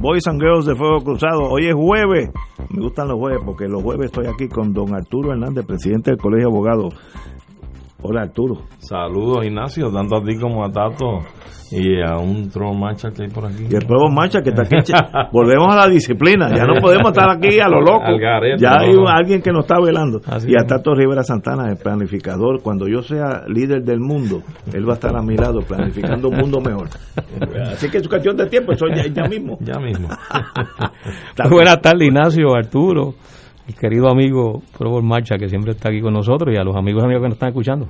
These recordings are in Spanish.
Boys and Girls de Fuego Cruzado. Hoy es jueves. Me gustan los jueves porque los jueves estoy aquí con don Arturo Hernández, presidente del Colegio de Abogados. Hola Arturo. Saludos Ignacio, tanto a ti como a Tato y a un Tron Mancha que hay por aquí. Y el Probo Mancha que está aquí. Volvemos a la disciplina. Ya no podemos estar aquí a lo loco. Al garete, ya hay no. alguien que nos está velando. Así y a. Tato Rivera Santana, el planificador. Cuando yo sea líder del mundo, él va a estar a mi lado planificando un mundo mejor. Así que es cuestión de tiempo. Eso ya, ya mismo. Ya mismo. Buenas tardes, Ignacio, Arturo, el querido amigo Probor Marcha, que siempre está aquí con nosotros, y a los amigos y amigos que nos están escuchando.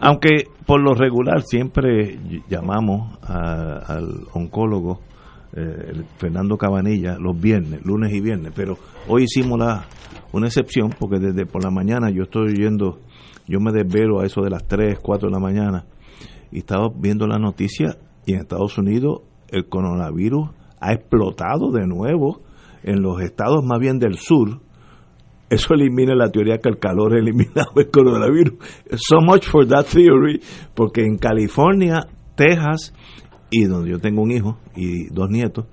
Aunque por lo regular siempre llamamos a- al oncólogo eh, Fernando Cabanilla los viernes, lunes y viernes, pero hoy hicimos la, una excepción porque desde por la mañana yo estoy oyendo, yo me desvelo a eso de las 3, 4 de la mañana y estaba viendo la noticia y en Estados Unidos el coronavirus ha explotado de nuevo en los estados más bien del sur eso elimina la teoría que el calor ha eliminado el coronavirus. So much for that theory, porque en California, Texas, y donde yo tengo un hijo y dos nietos,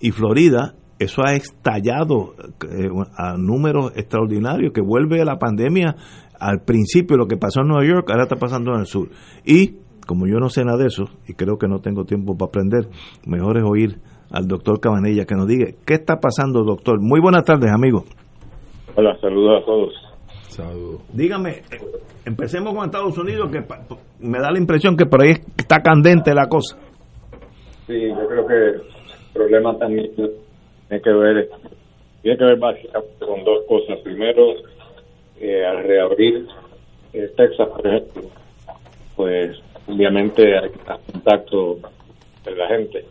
y Florida, eso ha estallado eh, a números extraordinarios que vuelve la pandemia al principio, lo que pasó en Nueva York, ahora está pasando en el sur. Y como yo no sé nada de eso, y creo que no tengo tiempo para aprender, mejor es oír al doctor Cabanella que nos diga, ¿qué está pasando, doctor? Muy buenas tardes, amigo. Hola, saludos a todos. Saludos. Dígame, empecemos con Estados Unidos, que me da la impresión que por ahí está candente la cosa. Sí, yo creo que el problema también tiene que ver, tiene que ver básicamente con dos cosas. Primero, eh, al reabrir eh, Texas, por ejemplo, pues obviamente hay contacto de la gente.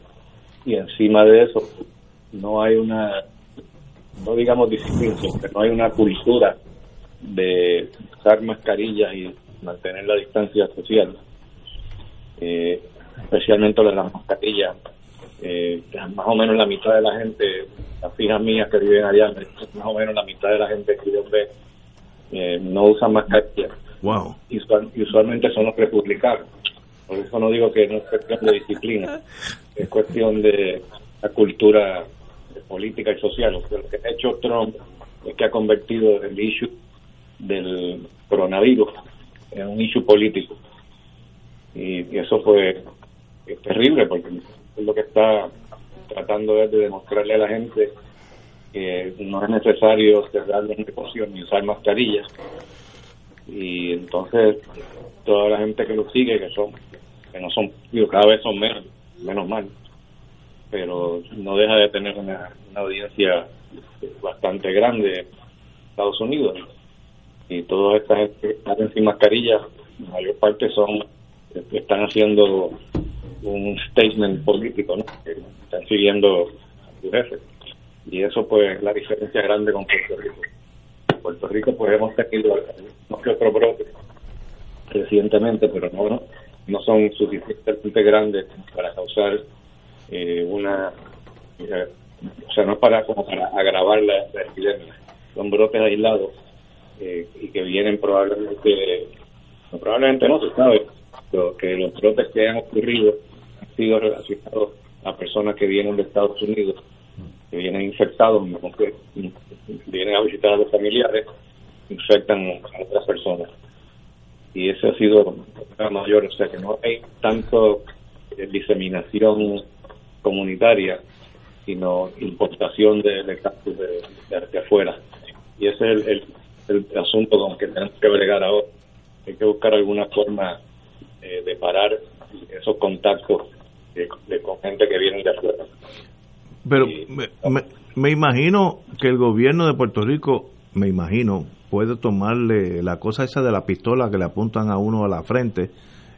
Y encima de eso, no hay una, no digamos disciplina, sino que no hay una cultura de usar mascarillas y mantener la distancia social. Eh, especialmente lo de las mascarillas. Eh, más o menos la mitad de la gente, las hijas mías que viven allá, más o menos la mitad de la gente que yo veo eh, no usan mascarillas. Wow. Y usual- y usualmente son los republicanos. Por eso no digo que no es cuestión de disciplina, es cuestión de la cultura política y social. O sea, lo que ha hecho Trump es que ha convertido el issue del coronavirus en un issue político. Y, y eso fue es terrible porque es lo que está tratando es de demostrarle a la gente que no es necesario cerrar los negocios ni usar mascarillas. Y entonces toda la gente que lo sigue, que son que no son, digo, cada vez son menos, menos mal, pero no deja de tener una, audiencia bastante grande en Estados Unidos. Y todas estas que están sin mascarilla, la mayor parte son, están haciendo un statement político, ¿no? Están siguiendo a su jefe. Y eso, pues, es la diferencia grande con Puerto Rico. En Puerto Rico, pues, hemos tenido unos que otros brotes recientemente, pero no, no son suficientemente grandes para causar eh, una o sea no para como para agravar la, la epidemia son brotes aislados eh, y que vienen probablemente no, probablemente no se sabe pero que los brotes que han ocurrido han sido relacionados a personas que vienen de Estados Unidos que vienen infectados que vienen a visitar a los familiares infectan a otras personas. Y ese ha sido la mayor, o sea que no hay tanto eh, diseminación comunitaria sino importación de, de cactus de, de, afuera. Y ese es el, el, asunto con que tenemos que bregar ahora. Hay que buscar alguna forma eh, de parar esos contactos de, con gente que viene de afuera. Pero me, me, imagino que el gobierno de Puerto Rico, me imagino, puede tomarle la cosa esa de la pistola que le apuntan a uno a la frente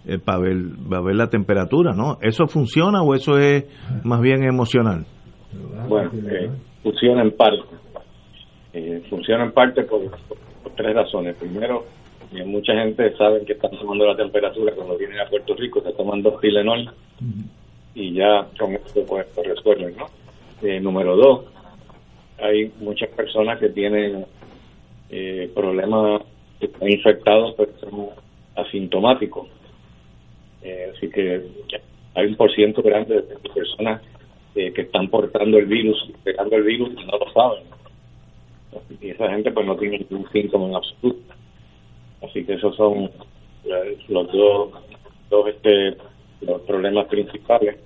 eh, para, ver, para ver la temperatura, ¿no? ¿Eso funciona o eso es más bien emocional? Bueno, eh, funciona en parte. Eh, funciona en parte por, tres razones. Primero, eh, mucha gente sabe que están tomando la temperatura cuando vienen a Puerto Rico, se toman dos Tilenol y ya con esto pues, lo resuelven, ¿no? número dos, hay muchas personas que tienen problemas están infectados pero son asintomáticos. Así que hay un por ciento grande de personas eh, que están portando el virus, pegando el virus y no lo saben. Y esa gente pues no tiene ningún síntoma en absoluto. Así que esos son los dos, dos este, los problemas principales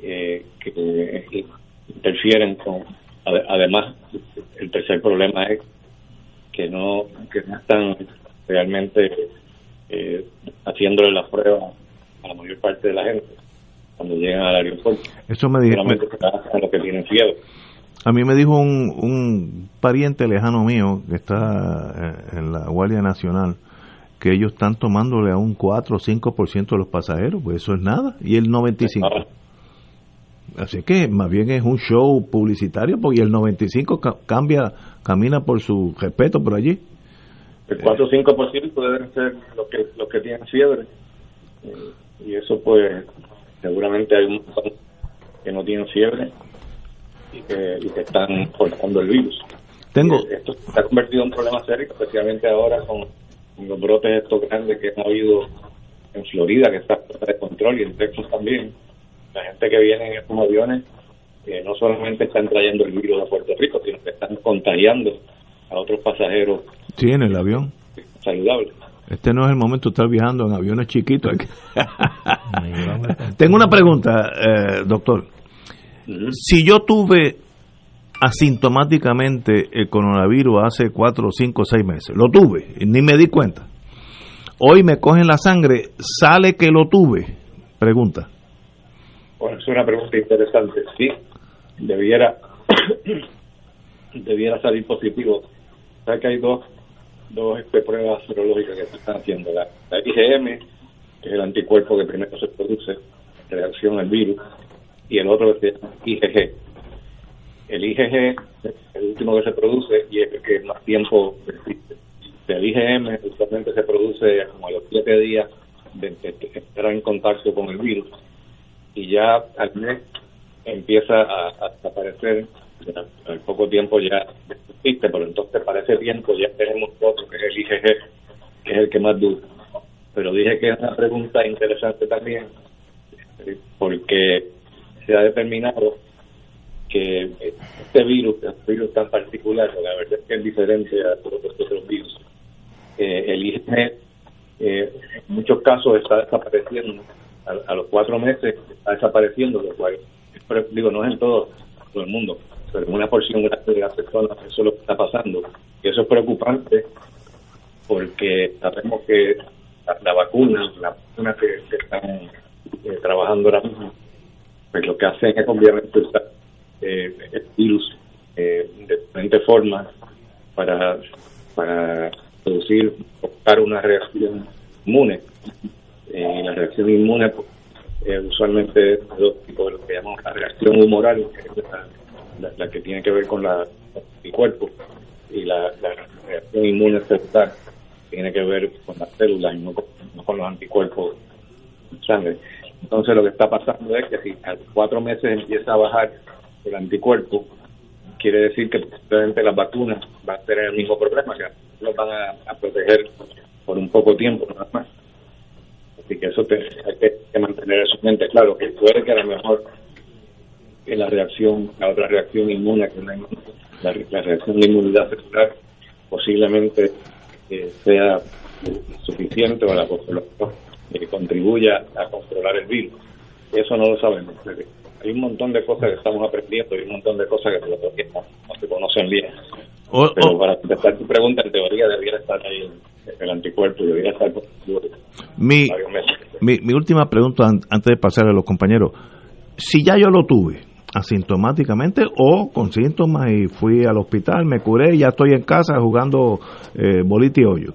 eh, que interfieren con además el tercer problema es que no que no están realmente eh, haciéndole las pruebas a la mayor parte de la gente cuando llegan al aeropuerto. Eso me dijo. que tienen fiebre. A mí me dijo un, un pariente lejano mío que está eh, en la Guardia Nacional que ellos están tomándole a un 4 o 5% de los pasajeros, pues eso es nada, y el 95. Así que más bien es un show publicitario, porque el 95 cambia, camina por su respeto por allí. El 4 o 5% deben ser los que, los que tienen fiebre. Eh, y eso pues seguramente hay un que no tienen fiebre y que, y que están portando el virus. Tengo. Esto se ha convertido en un problema serio, especialmente ahora con, los brotes estos grandes que ha habido en Florida, que está fuera de control, y en Texas también. La gente que viene en estos aviones que no solamente están trayendo el virus a Puerto Rico, sino que están contagiando a otros pasajeros. Sí, en el avión. Saludables. Este no es el momento de estar viajando en aviones chiquitos. Tengo una pregunta, eh, doctor. Si yo tuve asintomáticamente el coronavirus hace cuatro, cinco, seis meses, lo tuve, ni me di cuenta. Hoy me cogen la sangre, sale que lo tuve. Pregunta. Bueno, es una pregunta interesante. Sí, debiera, debiera salir positivo. O sea que hay dos dos este, pruebas serológicas que se están haciendo. La, IgM, que es el anticuerpo que primero se produce en reacción al virus, y el otro es el IgG. El IgG es el último que se produce y es el que más tiempo existe. El IgM usualmente se produce como a los siete días de, entrar en contacto con el virus y ya al mes empieza a, a aparecer al poco tiempo ya existe, pero entonces para ese tiempo ya tenemos otro que es el IgG, que es el que más dura. Pero dije que es una pregunta interesante también, porque se ha determinado que este virus, este virus tan particular, la verdad es que es diferente a todos los otros virus, eh, el IgG eh, en muchos casos está desapareciendo, a, los cuatro meses está desapareciendo, lo cual, digo, no es en todo, todo el mundo, pero en una porción grande de las personas eso es lo que está pasando. Y eso es preocupante porque sabemos que la, vacuna, la vacuna que, están eh, trabajando ahora mismo, pues lo que hacen es obviamente usar eh, el virus eh, de diferentes formas para, para producir, buscar una reacción inmune. y la reacción inmune pues, usualmente es dos tipos de lo que llamamos la reacción humoral, que es la la, que tiene que ver con la, el cuerpo y la, reacción inmune celular tiene que ver con las células y no con, los anticuerpos en sangre. Entonces lo que está pasando es que si a cuatro meses empieza a bajar el anticuerpo, quiere decir que posiblemente las vacunas van a tener el mismo problema, que nos van a, proteger por un poco tiempo nada más. Así que eso hay que, mantener eso en mente. Claro, que puede que a lo mejor que la reacción, la otra reacción inmune, que la, la, reacción de inmunidad celular, posiblemente eh, sea suficiente o la eh, contribuya a controlar el virus. Eso no lo sabemos. hay un montón de cosas que estamos aprendiendo y un montón de cosas que todavía no, no se conocen bien. Pero para contestar tu pregunta, en teoría debiera estar ahí el, el anticuerpo, debería estar de mi, mi, mi última pregunta an- antes de pasar a los compañeros. Si ya yo lo tuve asintomáticamente o con síntomas y fui al hospital, me curé, ya estoy en casa jugando eh, bolita y hoyo.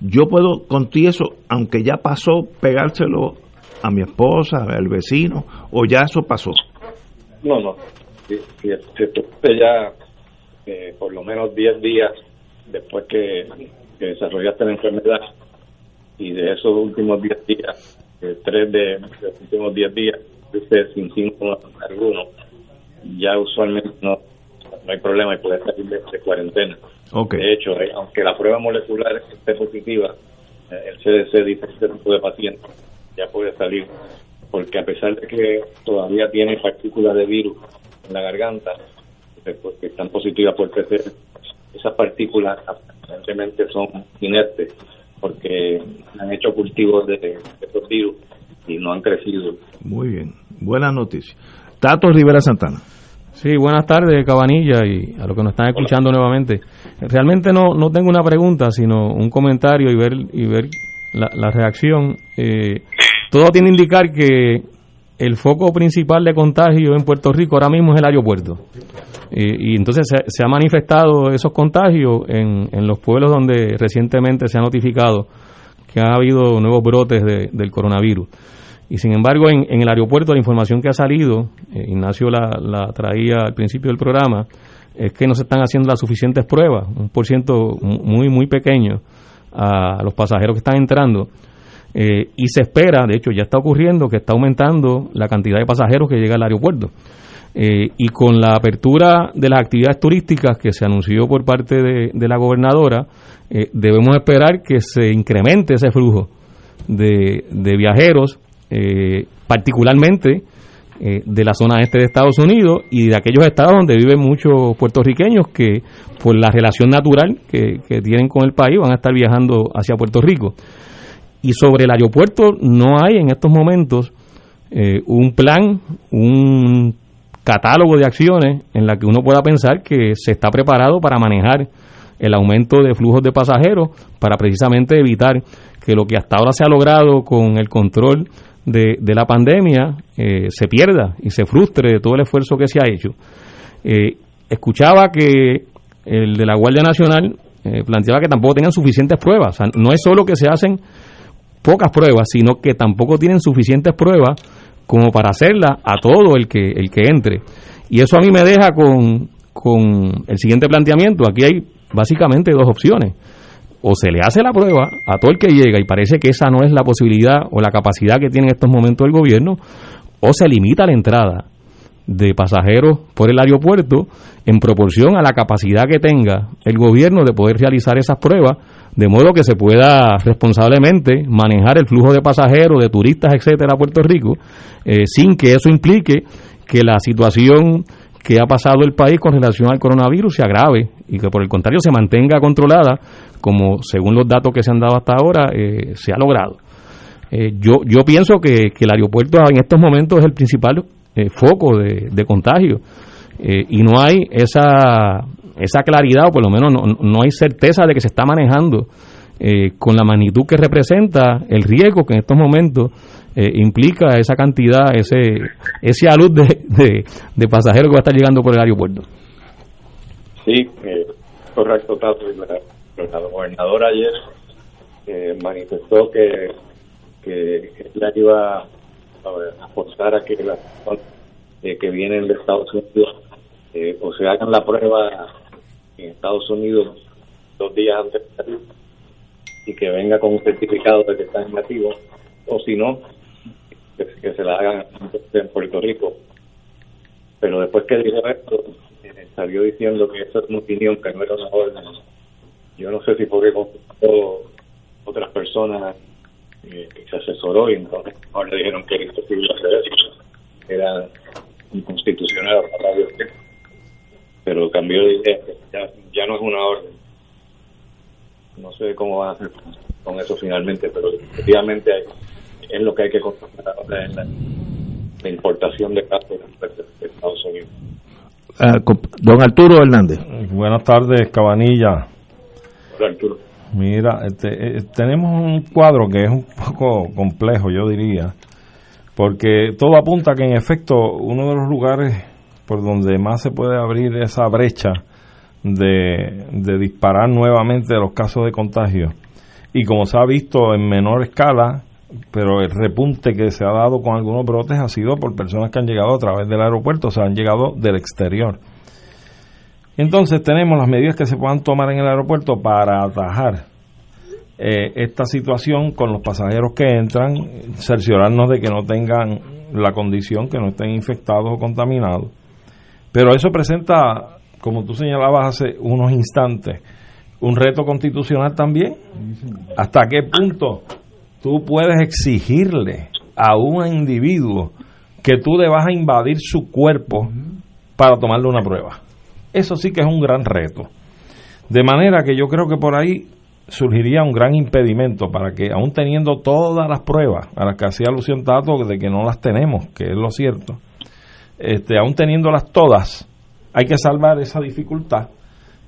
Yo puedo con ti eso, aunque ya pasó, pegárselo a mi esposa, al vecino, o ya eso pasó. No, no. Si, si, si estuviste ya eh, por lo menos 10 días después que, desarrollaste la enfermedad y de esos últimos 10 días, eh, de, los últimos 10 días, estuviste sin síntomas alguno, ya usualmente no, no hay problema y puedes salir de, de cuarentena. De hecho, eh, aunque la prueba molecular esté positiva, eh, el CDC dice que este tipo de paciente ya puede salir, porque a pesar de que todavía tiene partículas de virus en la garganta, eh, pues, que están positivas por PCR, esas partículas aparentemente son inertes, porque han hecho cultivos de, de estos virus y no han crecido. Muy bien. Buenas noticias. Tato Rivera Santana. Sí, buenas tardes, Cabanilla, y a los que nos están escuchando nuevamente. Realmente no, no tengo una pregunta, sino un comentario y ver, y ver la, la reacción. Eh, todo tiene que indicar que el foco principal de contagio en Puerto Rico ahora mismo es el aeropuerto. Eh, y entonces se, se ha manifestado esos contagios en, en los pueblos donde recientemente se ha notificado que ha habido nuevos brotes de- del coronavirus. Y sin embargo, en, el aeropuerto, la información que ha salido, eh, Ignacio la, traía al principio del programa, es que no se están haciendo las suficientes pruebas, un por ciento mu- muy, muy pequeño a los pasajeros que están entrando. Eh, y se espera, de hecho ya está ocurriendo, que está aumentando la cantidad de pasajeros que llega al aeropuerto. Eh, y con la apertura de las actividades turísticas que se anunció por parte de, la gobernadora, eh, debemos esperar que se incremente ese flujo de viajeros, eh, particularmente eh, de la zona este de Estados Unidos y de aquellos estados donde viven muchos puertorriqueños que por la relación natural que, tienen con el país van a estar viajando hacia Puerto Rico. Y sobre el aeropuerto no hay en estos momentos eh, un plan, un catálogo de acciones en la que uno pueda pensar que se está preparado para manejar el aumento de flujos de pasajeros para precisamente evitar que lo que hasta ahora se ha logrado con el control de, de la pandemia eh, se pierda y se frustre de todo el esfuerzo que se ha hecho. Eh, escuchaba que el de la Guardia Nacional eh, planteaba que tampoco tenían suficientes pruebas. No es solo que se hacen pocas pruebas, sino que tampoco tienen suficientes pruebas como para hacerlas a todo el que, el que entre. Y eso a mí me deja con, con el siguiente planteamiento. Aquí hay básicamente dos opciones. O se le hace la prueba a todo el que llega y parece que esa no es la posibilidad o la capacidad que tiene en estos momentos el gobierno, o se limita la entrada de pasajeros por el aeropuerto en proporción a la capacidad que tenga el gobierno de poder realizar esas pruebas, de modo que se pueda responsablemente manejar el flujo de pasajeros, de turistas, etcétera, a Puerto Rico, eh, sin que eso implique que la situación que ha pasado el país con relación al coronavirus se agrave y que por el contrario se mantenga controlada, como según los datos que se han dado hasta ahora eh, se ha logrado. Eh, yo, yo pienso que, que el aeropuerto en estos momentos es el principal eh, foco de, de contagio y no hay esa, esa claridad, o por lo menos no, no hay certeza de que se está manejando eh, con la magnitud que representa el riesgo que en estos momentos eh, implica esa cantidad, ese ese alud de, de, de pasajeros que va a estar llegando por el aeropuerto. Sí, eh, correcto, Tato. La, gobernadora ayer eh, manifestó que, que ella iba a, a a que las personas eh, que vienen de Estados Unidos o se hagan la prueba en Estados Unidos dos días antes de y que venga con un certificado de que está negativo o si no, que, que se la hagan en Puerto Rico. Pero después que dijo esto, eh, salió diciendo que eso es una opinión, que no era una orden. Yo no sé si porque consultó otras personas eh, que se asesoró y entonces ahora dijeron que era imposible hacer eso, que era inconstitucional. Pero cambió de idea, que ya, ya no es una orden. No sé cómo van a hacer con- eso finalmente, pero efectivamente hay- es lo que hay que en la- de importación de casos de Estados Unidos. Ah, don Arturo Hernández. Buenas tardes, Cabanilla. Hola, Arturo. Mira, este, eh, tenemos un cuadro que es un poco complejo, yo diría, porque todo apunta que en efecto uno de los lugares por donde más se puede abrir esa brecha de, disparar nuevamente los casos de contagio y como se ha visto en menor escala, pero el repunte que se ha dado con algunos brotes ha sido por personas que han llegado a través del aeropuerto, o sea, han llegado del exterior. Entonces tenemos las medidas que se puedan tomar en el aeropuerto para atajar eh, esta situación con los pasajeros que entran, cerciorarnos de que no tengan la condición, que no estén infectados o contaminados. Pero eso presenta, como tú señalabas hace unos instantes, un reto constitucional también. ¿Hasta qué punto tú puedes exigirle a un individuo que tú le vas a invadir su cuerpo para tomarle una prueba? Eso sí que es un gran reto. De manera que yo creo que por ahí surgiría un gran impedimento para que, aún teniendo todas las pruebas a las que hacía alusión Tato de que no las tenemos, que es lo cierto, este, aún teniéndolas todas, hay que salvar esa dificultad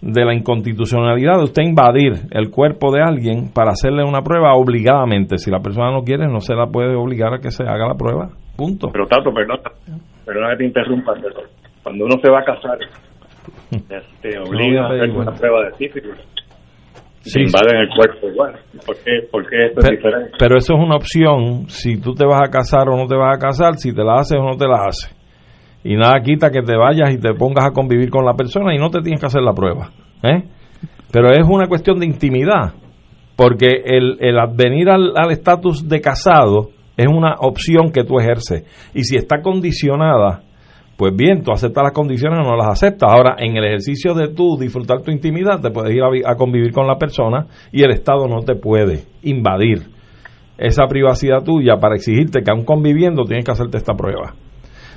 de la inconstitucionalidad de usted invadir el cuerpo de alguien para hacerle una prueba obligadamente. Si la persona no quiere, no se la puede obligar a que se haga la prueba. Punto. Pero Tato, perdona, perdona que te interrumpa, pero cuando uno se va a casar, te obliga a hacer una prueba de sífilis. Sí. invaden el cuerpo igual. ¿Por qué, ¿Por qué esto pero, es diferente? Pero eso es una opción. Si tú te vas a casar o no te vas a casar, si te la haces o no te la haces y nada quita que te vayas y te pongas a convivir con la persona y no te tienes que hacer la prueba. ¿eh? Pero es una cuestión de intimidad, porque el, el advenir al estatus de casado es una opción que tú ejerces. Y si está condicionada, pues bien, tú aceptas las condiciones o no las aceptas. Ahora, en el ejercicio de tú disfrutar tu intimidad, te puedes ir a, a convivir con la persona y el Estado no te puede invadir esa privacidad tuya para exigirte que aún conviviendo tienes que hacerte esta prueba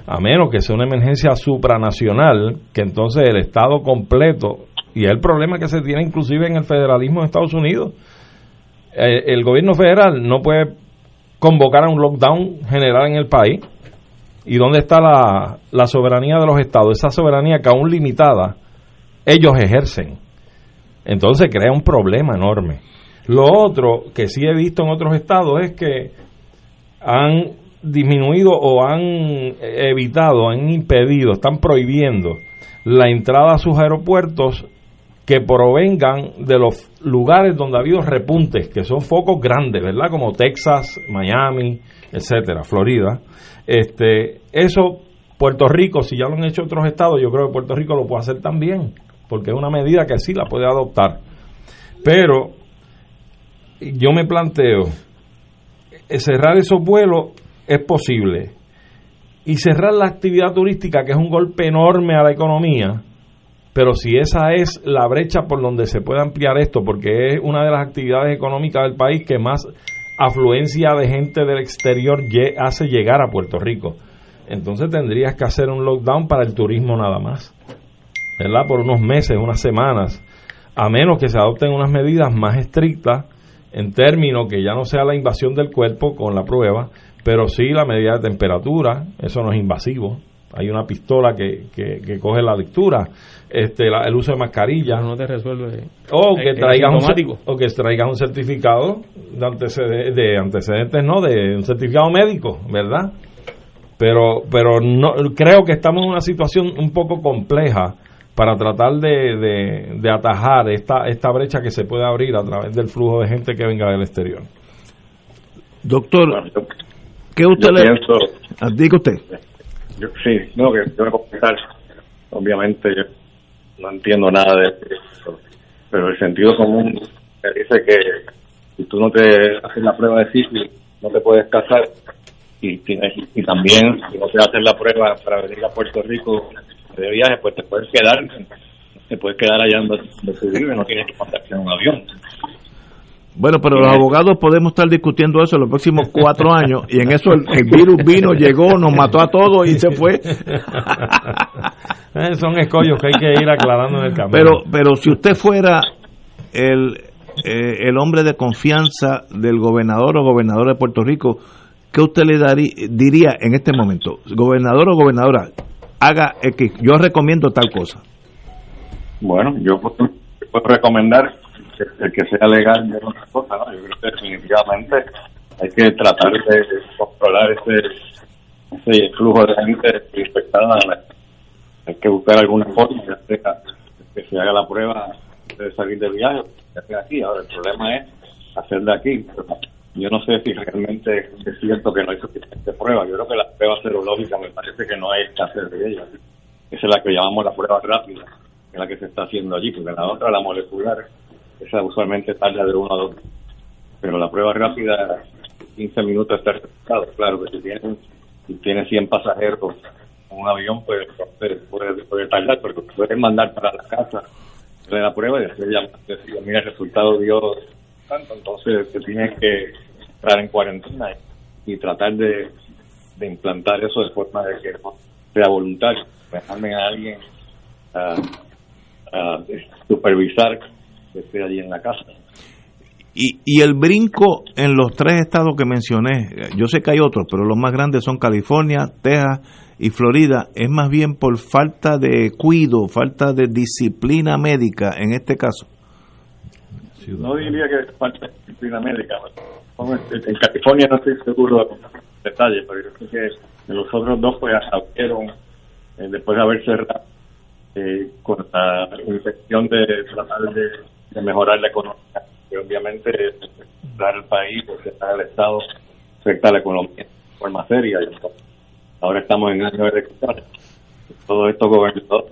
a menos que sea una emergencia supranacional, que entonces el Estado completo, y es el problema que se tiene inclusive en el federalismo de Estados Unidos, eh, el gobierno federal no puede convocar a un lockdown general en el país. ¿Y dónde está la, la soberanía de los estados? Esa soberanía que aún limitada, ellos ejercen. Entonces crea un problema enorme. Lo otro que sí he visto en otros estados es que han disminuido o han evitado, han impedido, están prohibiendo la entrada a sus aeropuertos que provengan de los lugares donde ha habido repuntes, que son focos grandes, ¿verdad? Como Texas, Miami, etcétera, Florida. Este, eso Puerto Rico, si ya lo han hecho otros estados, yo creo que Puerto Rico lo puede hacer también, porque es una medida que sí la puede adoptar. Pero yo me planteo eh, cerrar esos vuelos es posible. Y cerrar la actividad turística, que es un golpe enorme a la economía, pero si esa es la brecha por donde se puede ampliar esto, porque es una de las actividades económicas del país que más afluencia de gente del exterior hace llegar a Puerto Rico, entonces tendrías que hacer un lockdown para el turismo nada más, ¿verdad? Por unos meses, unas semanas, a menos que se adopten unas medidas más estrictas en términos que ya no sea la invasión del cuerpo con la prueba, pero sí la medida de temperatura, eso no es invasivo. Hay una pistola que, que, coge la lectura, este, el uso de mascarilla. No te resuelve. O que, traigas un, o que traigas un certificado de antecedentes, de antecedentes, no, de un certificado médico, ¿verdad? Pero, pero no, creo que estamos en una situación un poco compleja para tratar de, de, de atajar esta, esta brecha que se puede abrir a través del flujo de gente que venga del exterior. Doctor, ¿Qué usted le pienso, ah, Diga usted. Yo, sí, no, que yo me obviamente yo no entiendo nada de eso, pero el sentido común me dice que si tú no te haces la prueba de sífilis, no te puedes casar y, y, también si no te haces la prueba para venir a Puerto Rico de viaje, pues te puedes quedar, te puedes quedar allá donde, tú vives, no tienes que montarte en un avión. Bueno, pero los abogados podemos estar discutiendo eso en los próximos cuatro años y en eso el, virus vino, llegó, nos mató a todos y se fue. Eh, son escollos que hay que ir aclarando en el camino. Pero, pero si usted fuera el, eh, el hombre de confianza del gobernador o gobernador de Puerto Rico, ¿qué usted le daría, diría en este momento? Gobernador o gobernadora, haga X, yo recomiendo tal cosa. Bueno, yo puedo, recomendar el que sea legal de otra cosa, ¿no? Yo creo que definitivamente hay que tratar de controlar ese, ese flujo de gente infectada. Hay que buscar alguna forma, ya que se haga la prueba de salir del viaje, ya sea aquí. Ahora, el problema es hacer de aquí. Yo no sé si realmente es cierto que no hay suficiente prueba. Yo creo que la prueba serológica me parece que no hay escasez de ella. Esa es la que llamamos la prueba rápida, que es la que se está haciendo allí, porque la otra, la molecular, esa usualmente tarda de uno a dos. Pero la prueba rápida, 15 minutos está resultado. Claro que si tiene, si tiene 100 pasajeros en un avión, pues puede, puede tardar, pero puedes mandar para la casa de la prueba y después ya decir, mira, el resultado dio tanto, entonces te tienes que entrar en cuarentena y, tratar de, implantar eso de forma de que sea voluntario, dejarme a alguien a supervisar esté allí en la casa. Y, y el brinco en los tres estados que mencioné, yo sé que hay otros, pero los más grandes son California, Texas y Florida, es más bien por falta de cuido, falta de disciplina médica en este caso. No diría que es falta de disciplina médica. En California no estoy seguro de detalles, pero yo creo que los otros dos pues abrieron eh, después de haber cerrado eh, con la infección de tratar de, de mejorar la economía que obviamente dar el país, está el Estado afecta a la economía de forma seria. Ahora estamos en año de elecciones. Todos estos gobernadores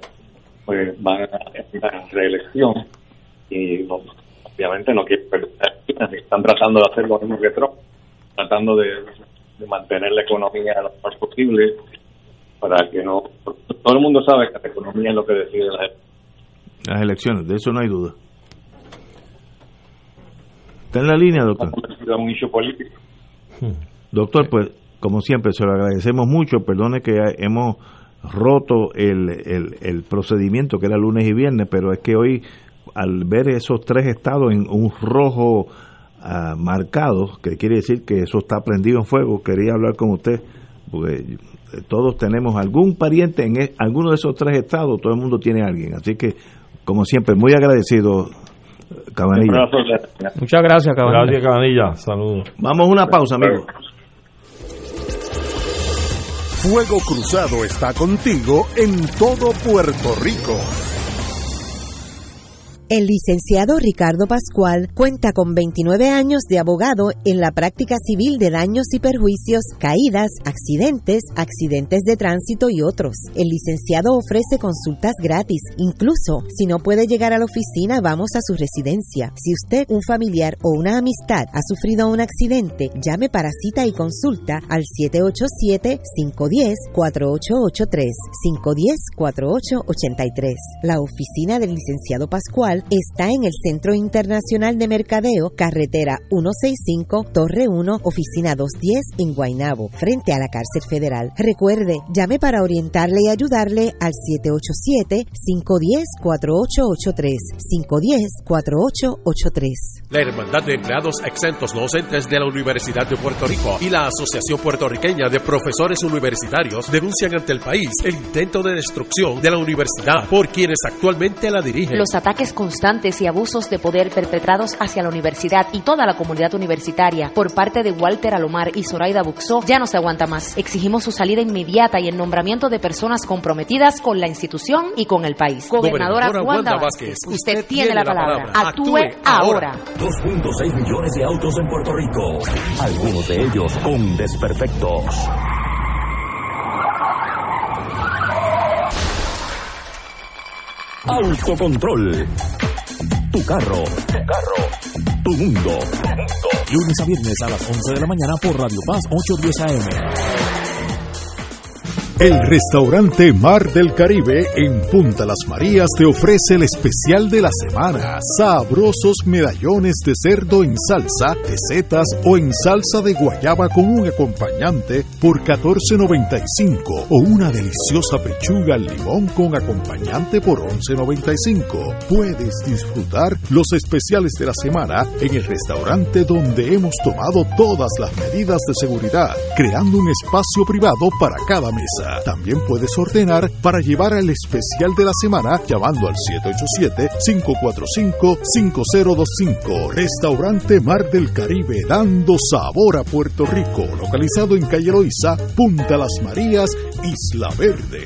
pues, van a una reelección y obviamente no quieren perder están tratando de hacer lo mismo que Trump, tratando de, mantener la economía lo más posible para que no... Todo el mundo sabe que la economía es lo que decide las las elecciones, de eso no hay duda. Está en la línea, doctor. un issue político. Doctor, pues como siempre, se lo agradecemos mucho. Perdone que hemos roto el, el, el, procedimiento que era lunes y viernes, pero es que hoy, al ver esos tres estados en un rojo uh, marcado, que quiere decir que eso está prendido en fuego, quería hablar con usted, porque todos tenemos algún pariente en e, alguno de esos tres estados, todo el mundo tiene alguien. Así que, como siempre, muy agradecido, Cabanilla. Muchas gracias, Cabanilla. Gracias, Cabanilla. Saludos. Vamos a una pausa, amigos. Fuego Cruzado está contigo en todo Puerto Rico. El licenciado Ricardo Pascual cuenta con 29 años de abogado en la práctica civil de daños y perjuicios, caídas, accidentes, accidentes de tránsito y otros. El licenciado ofrece consultas gratis, incluso si no puede llegar a la oficina, vamos a su residencia. Si usted, un familiar o una amistad ha sufrido un accidente, llame para cita y consulta al 787-510-4883, 510-4883. La oficina del licenciado Pascual está en el Centro Internacional de Mercadeo, carretera 165, Torre 1, oficina 210 en Guaynabo, frente a la cárcel federal. Recuerde, llame para orientarle y ayudarle al 787-510-4883, 510-4883. La Hermandad de Empleados Exentos No Docentes de la Universidad de Puerto Rico y la Asociación Puertorriqueña de Profesores Universitarios denuncian ante el país el intento de destrucción de la universidad por quienes actualmente la dirigen. Los ataques constantes y abusos de poder perpetrados hacia la universidad y toda la comunidad universitaria por parte de Walter Alomar y Zoraida Buxó ya no se aguanta más. Exigimos su salida inmediata y el nombramiento de personas comprometidas con la institución y con el país. Gobernadora, Gobernadora Wanda, Wanda Vázquez, Vázquez, usted, tiene la palabra. Actúe ahora. 2.6 millones de autos en Puerto Rico, algunos de ellos con desperfectos. Autocontrol. Tu carro. Tu carro. Tu mundo. Lunes a viernes a las 11 de la mañana por Radio Paz 810 AM. El restaurante Mar del Caribe en Punta Las Marías te ofrece el especial de la semana. Sabrosos medallones de cerdo en salsa, de setas o en salsa de guayaba con un acompañante por $14.95 o una deliciosa pechuga al limón con acompañante por $11.95. Puedes disfrutar los especiales de la semana en el restaurante donde hemos tomado todas las medidas de seguridad, creando un espacio privado para cada mesa. También puedes ordenar para llevar al especial de la semana llamando al 787-545-5025. Restaurante Mar del Caribe, dando sabor a Puerto Rico, localizado en Calle Loiza, Punta Las Marías, Isla Verde.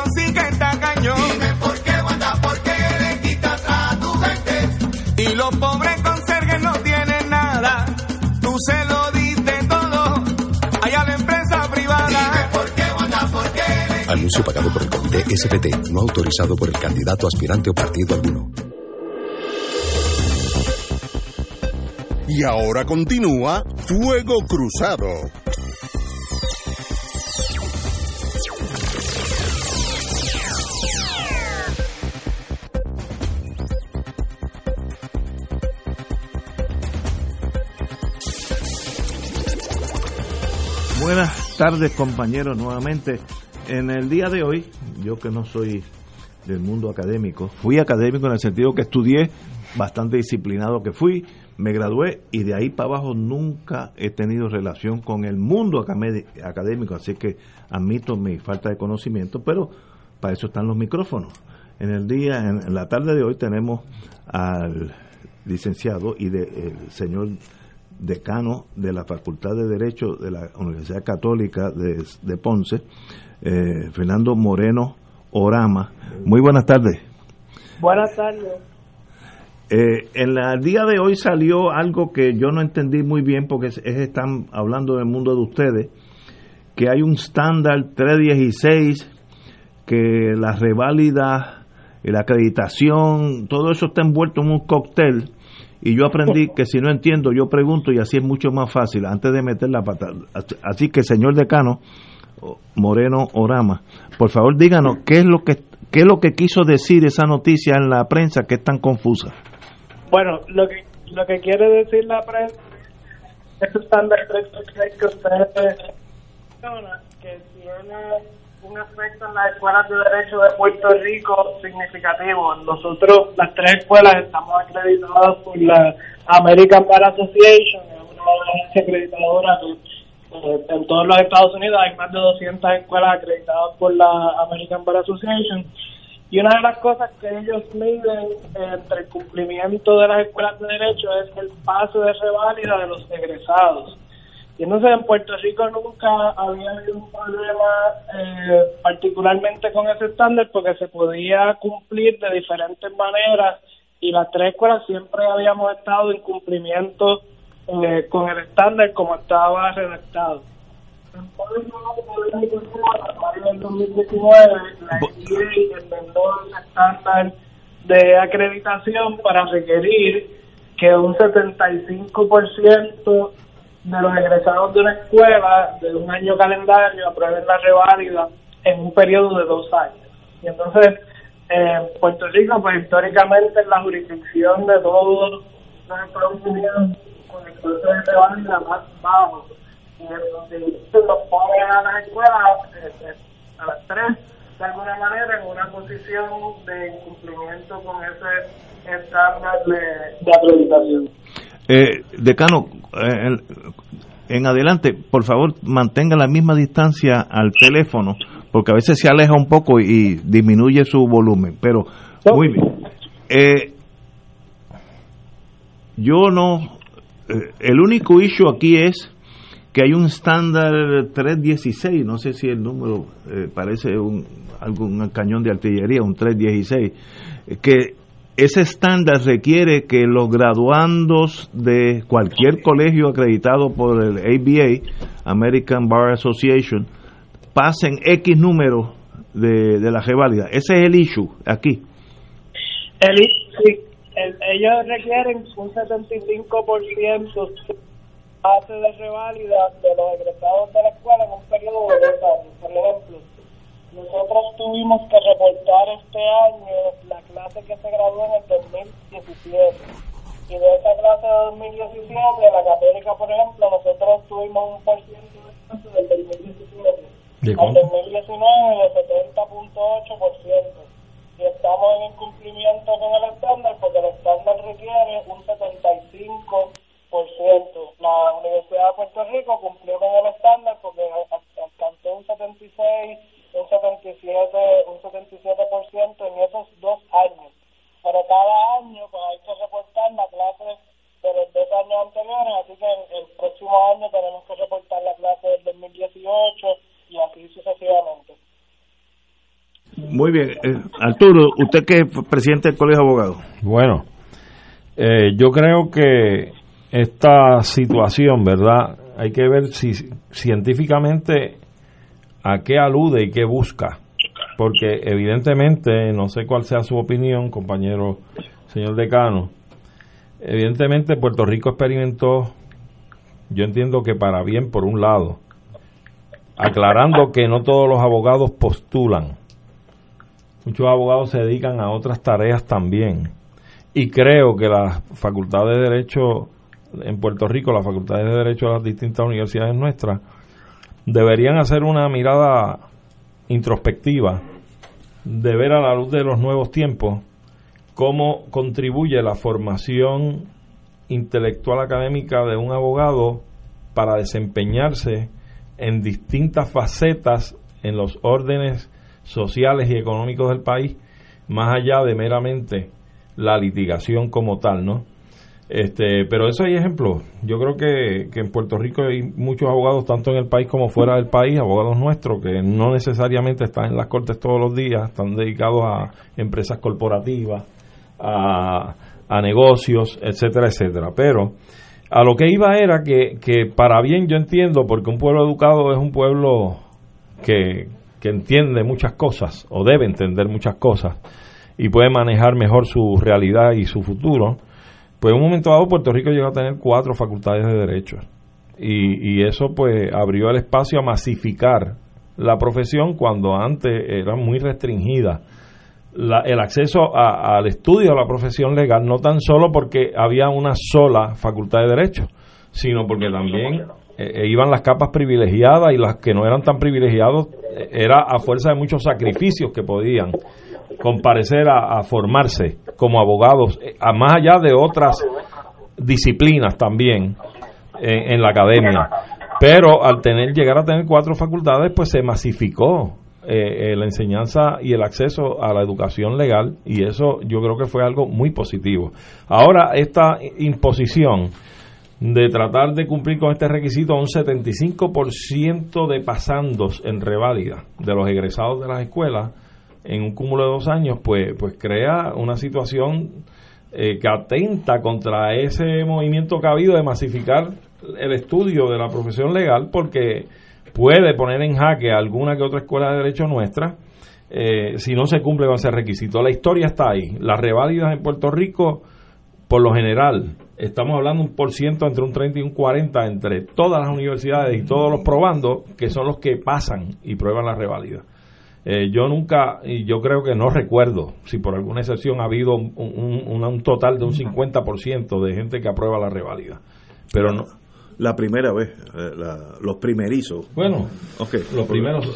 Y eso sí que está cañón. Dime por qué, Wanda, por qué le quitas a tu gente. Y los pobres conserjes no tienen nada, tú se lo diste todo allá la empresa privada. Dime por qué, Wanda, por qué le Anuncio pagado por el Comité SPT, no autorizado por el candidato aspirante o partido alguno. Y ahora continúa Fuego Cruzado. Buenas tardes compañeros nuevamente. En el día de hoy, yo que no soy del mundo académico, fui académico en el sentido que estudié, bastante disciplinado que fui, me gradué y de ahí para abajo nunca he tenido relación con el mundo académico, así que admito mi falta de conocimiento, pero para eso están los micrófonos. En el día, en la tarde de hoy tenemos al licenciado y de, el señor decano de la Facultad de Derecho de la Universidad Católica de, Ponce, eh, Fernando Moreno Orama. Muy buenas tardes. Buenas tardes. Eh, en el día de hoy salió algo que yo no entendí muy bien porque es, están hablando del mundo de ustedes, que hay un estándar 316, que la reválida, la acreditación, todo eso está envuelto en un cóctel y yo aprendí que si no entiendo, yo pregunto y así es mucho más fácil antes de meter la pata. Así que, señor decano, Moreno Orama, por favor díganos qué es lo que qué es lo que quiso decir esa noticia en la prensa que es tan confusa. Bueno, lo que lo que quiere decir la prensa es que ustedes que tiene un efecto en las escuelas de derecho de Puerto Rico significativo. Nosotros, las tres escuelas, estamos acreditadas por la American Bar Association, una agencia acreditadora eh, en todos los Estados Unidos hay más de 200 escuelas acreditadas por la American Bar Association. Y una de las cosas que ellos miden entre el cumplimiento de las escuelas de derecho es el paso de reválida de los egresados. Y entonces en Puerto Rico nunca había habido un problema eh, particularmente con ese estándar porque se podía cumplir de diferentes maneras y las tres escuelas siempre habíamos estado en cumplimiento eh, con el estándar como estaba redactado. En el 2019 la FDA enmendó el estándar de acreditación para requerir que un 75% de los egresados de una escuela de un año calendario aprueben la reválida en un periodo de dos años. Y entonces, en Puerto Rico, pues históricamente es la jurisdicción de todos los Estados Unidos con el proceso de reválida más bajo. Y entonces nos pone a las escuelas, este, a las tres, de alguna manera, en una posición de incumplimiento con ese estándar de, de acreditación. Eh, decano, eh, en adelante, por favor, mantenga la misma distancia al teléfono, porque a veces se aleja un poco y, disminuye su volumen. Pero, muy bien. Eh, yo no eh, el único issue aquí es que hay un estándar 316, no sé si el número eh, parece un, algún cañón de artillería, un 316, eh, que ese estándar requiere que los graduandos de cualquier colegio acreditado por el ABA, American Bar Association, pasen X número de, de la reválida. Ese es el issue aquí. El, el- ellos requieren un 75% base de reválida de los egresados de la escuela en un periodo de dos años. Por ejemplo, nosotros tuvimos que reportar este año la clase que se graduó en el 2017. Y de esa clase de 2017, la católica, por ejemplo, nosotros tuvimos un por ciento de clase del 2017. ¿De Al cuánto? 2019 de 70.8%. Y estamos en incumplimiento con el estándar porque el estándar requiere un 75%. La Universidad de Puerto Rico cumplió con el estándar porque al- alcanzó un 76, un 77, un 77% en esos dos años. Pero cada año pues hay que reportar la clase de los dos años anteriores, así que el, el próximo año tenemos que reportar la clase del 2018 y así sucesivamente. Muy bien. Eh, Arturo, usted que es presidente del Colegio de Abogados. Bueno, eh, yo creo que esta situación, ¿verdad? Hay que ver si científicamente a qué alude y qué busca. Porque evidentemente, no sé cuál sea su opinión, compañero señor decano, evidentemente Puerto Rico experimentó, yo entiendo que para bien por un lado, aclarando que no todos los abogados postulan, muchos abogados se dedican a otras tareas también. Y creo que las facultades de Derecho en Puerto Rico, las facultades de Derecho de las distintas universidades nuestras, deberían hacer una mirada introspectiva de ver a la luz de los nuevos tiempos cómo contribuye la formación intelectual académica de un abogado para desempeñarse en distintas facetas en los órdenes sociales y económicos del país, más allá de meramente la litigación como tal, ¿no? Este, pero eso hay ejemplos. Yo creo que, que en Puerto Rico hay muchos abogados, tanto en el país como fuera del país, abogados nuestros, que no necesariamente están en las cortes todos los días, están dedicados a empresas corporativas, a, a negocios, etcétera, etcétera. Pero a lo que iba era que, que para bien yo entiendo, porque un pueblo educado es un pueblo que, que entiende muchas cosas, o debe entender muchas cosas, y puede manejar mejor su realidad y su futuro, pues en un momento dado Puerto Rico llegó a tener cuatro facultades de derecho. Y, y eso pues abrió el espacio a masificar la profesión cuando antes era muy restringida la- el acceso a- al estudio de la profesión legal, no tan solo porque había una sola facultad de derecho, sino porque también eh, iban las capas privilegiadas y las que no eran tan privilegiados eh, era a fuerza de muchos sacrificios que podían comparecer a, formarse como abogados, eh, a más allá de otras disciplinas también en, en la academia. Pero al tener llegar a tener cuatro facultades, pues se masificó eh, eh, la enseñanza y el acceso a la educación legal y eso yo creo que fue algo muy positivo. Ahora esta imposición de tratar de cumplir con este requisito un 75% de pasandos en reválida de los egresados de las escuelas en un cúmulo de dos años, pues, pues crea una situación eh, que atenta contra ese movimiento que ha habido de masificar el estudio de la profesión legal porque puede poner en jaque alguna que otra escuela de derecho nuestra eh, si no se cumple con ese requisito. La historia está ahí. Las reválidas en Puerto Rico, por lo general, estamos hablando un por ciento entre un 30 y un 40 entre todas las universidades y todos los probando, que son los que pasan y prueban la reválida. Eh, yo nunca, y yo creo que no recuerdo si por alguna excepción ha habido un, un- un- un total de un 50% de gente que aprueba la reválida. Pero no, La primera vez, eh, la- los primerizos. Bueno, los primeros,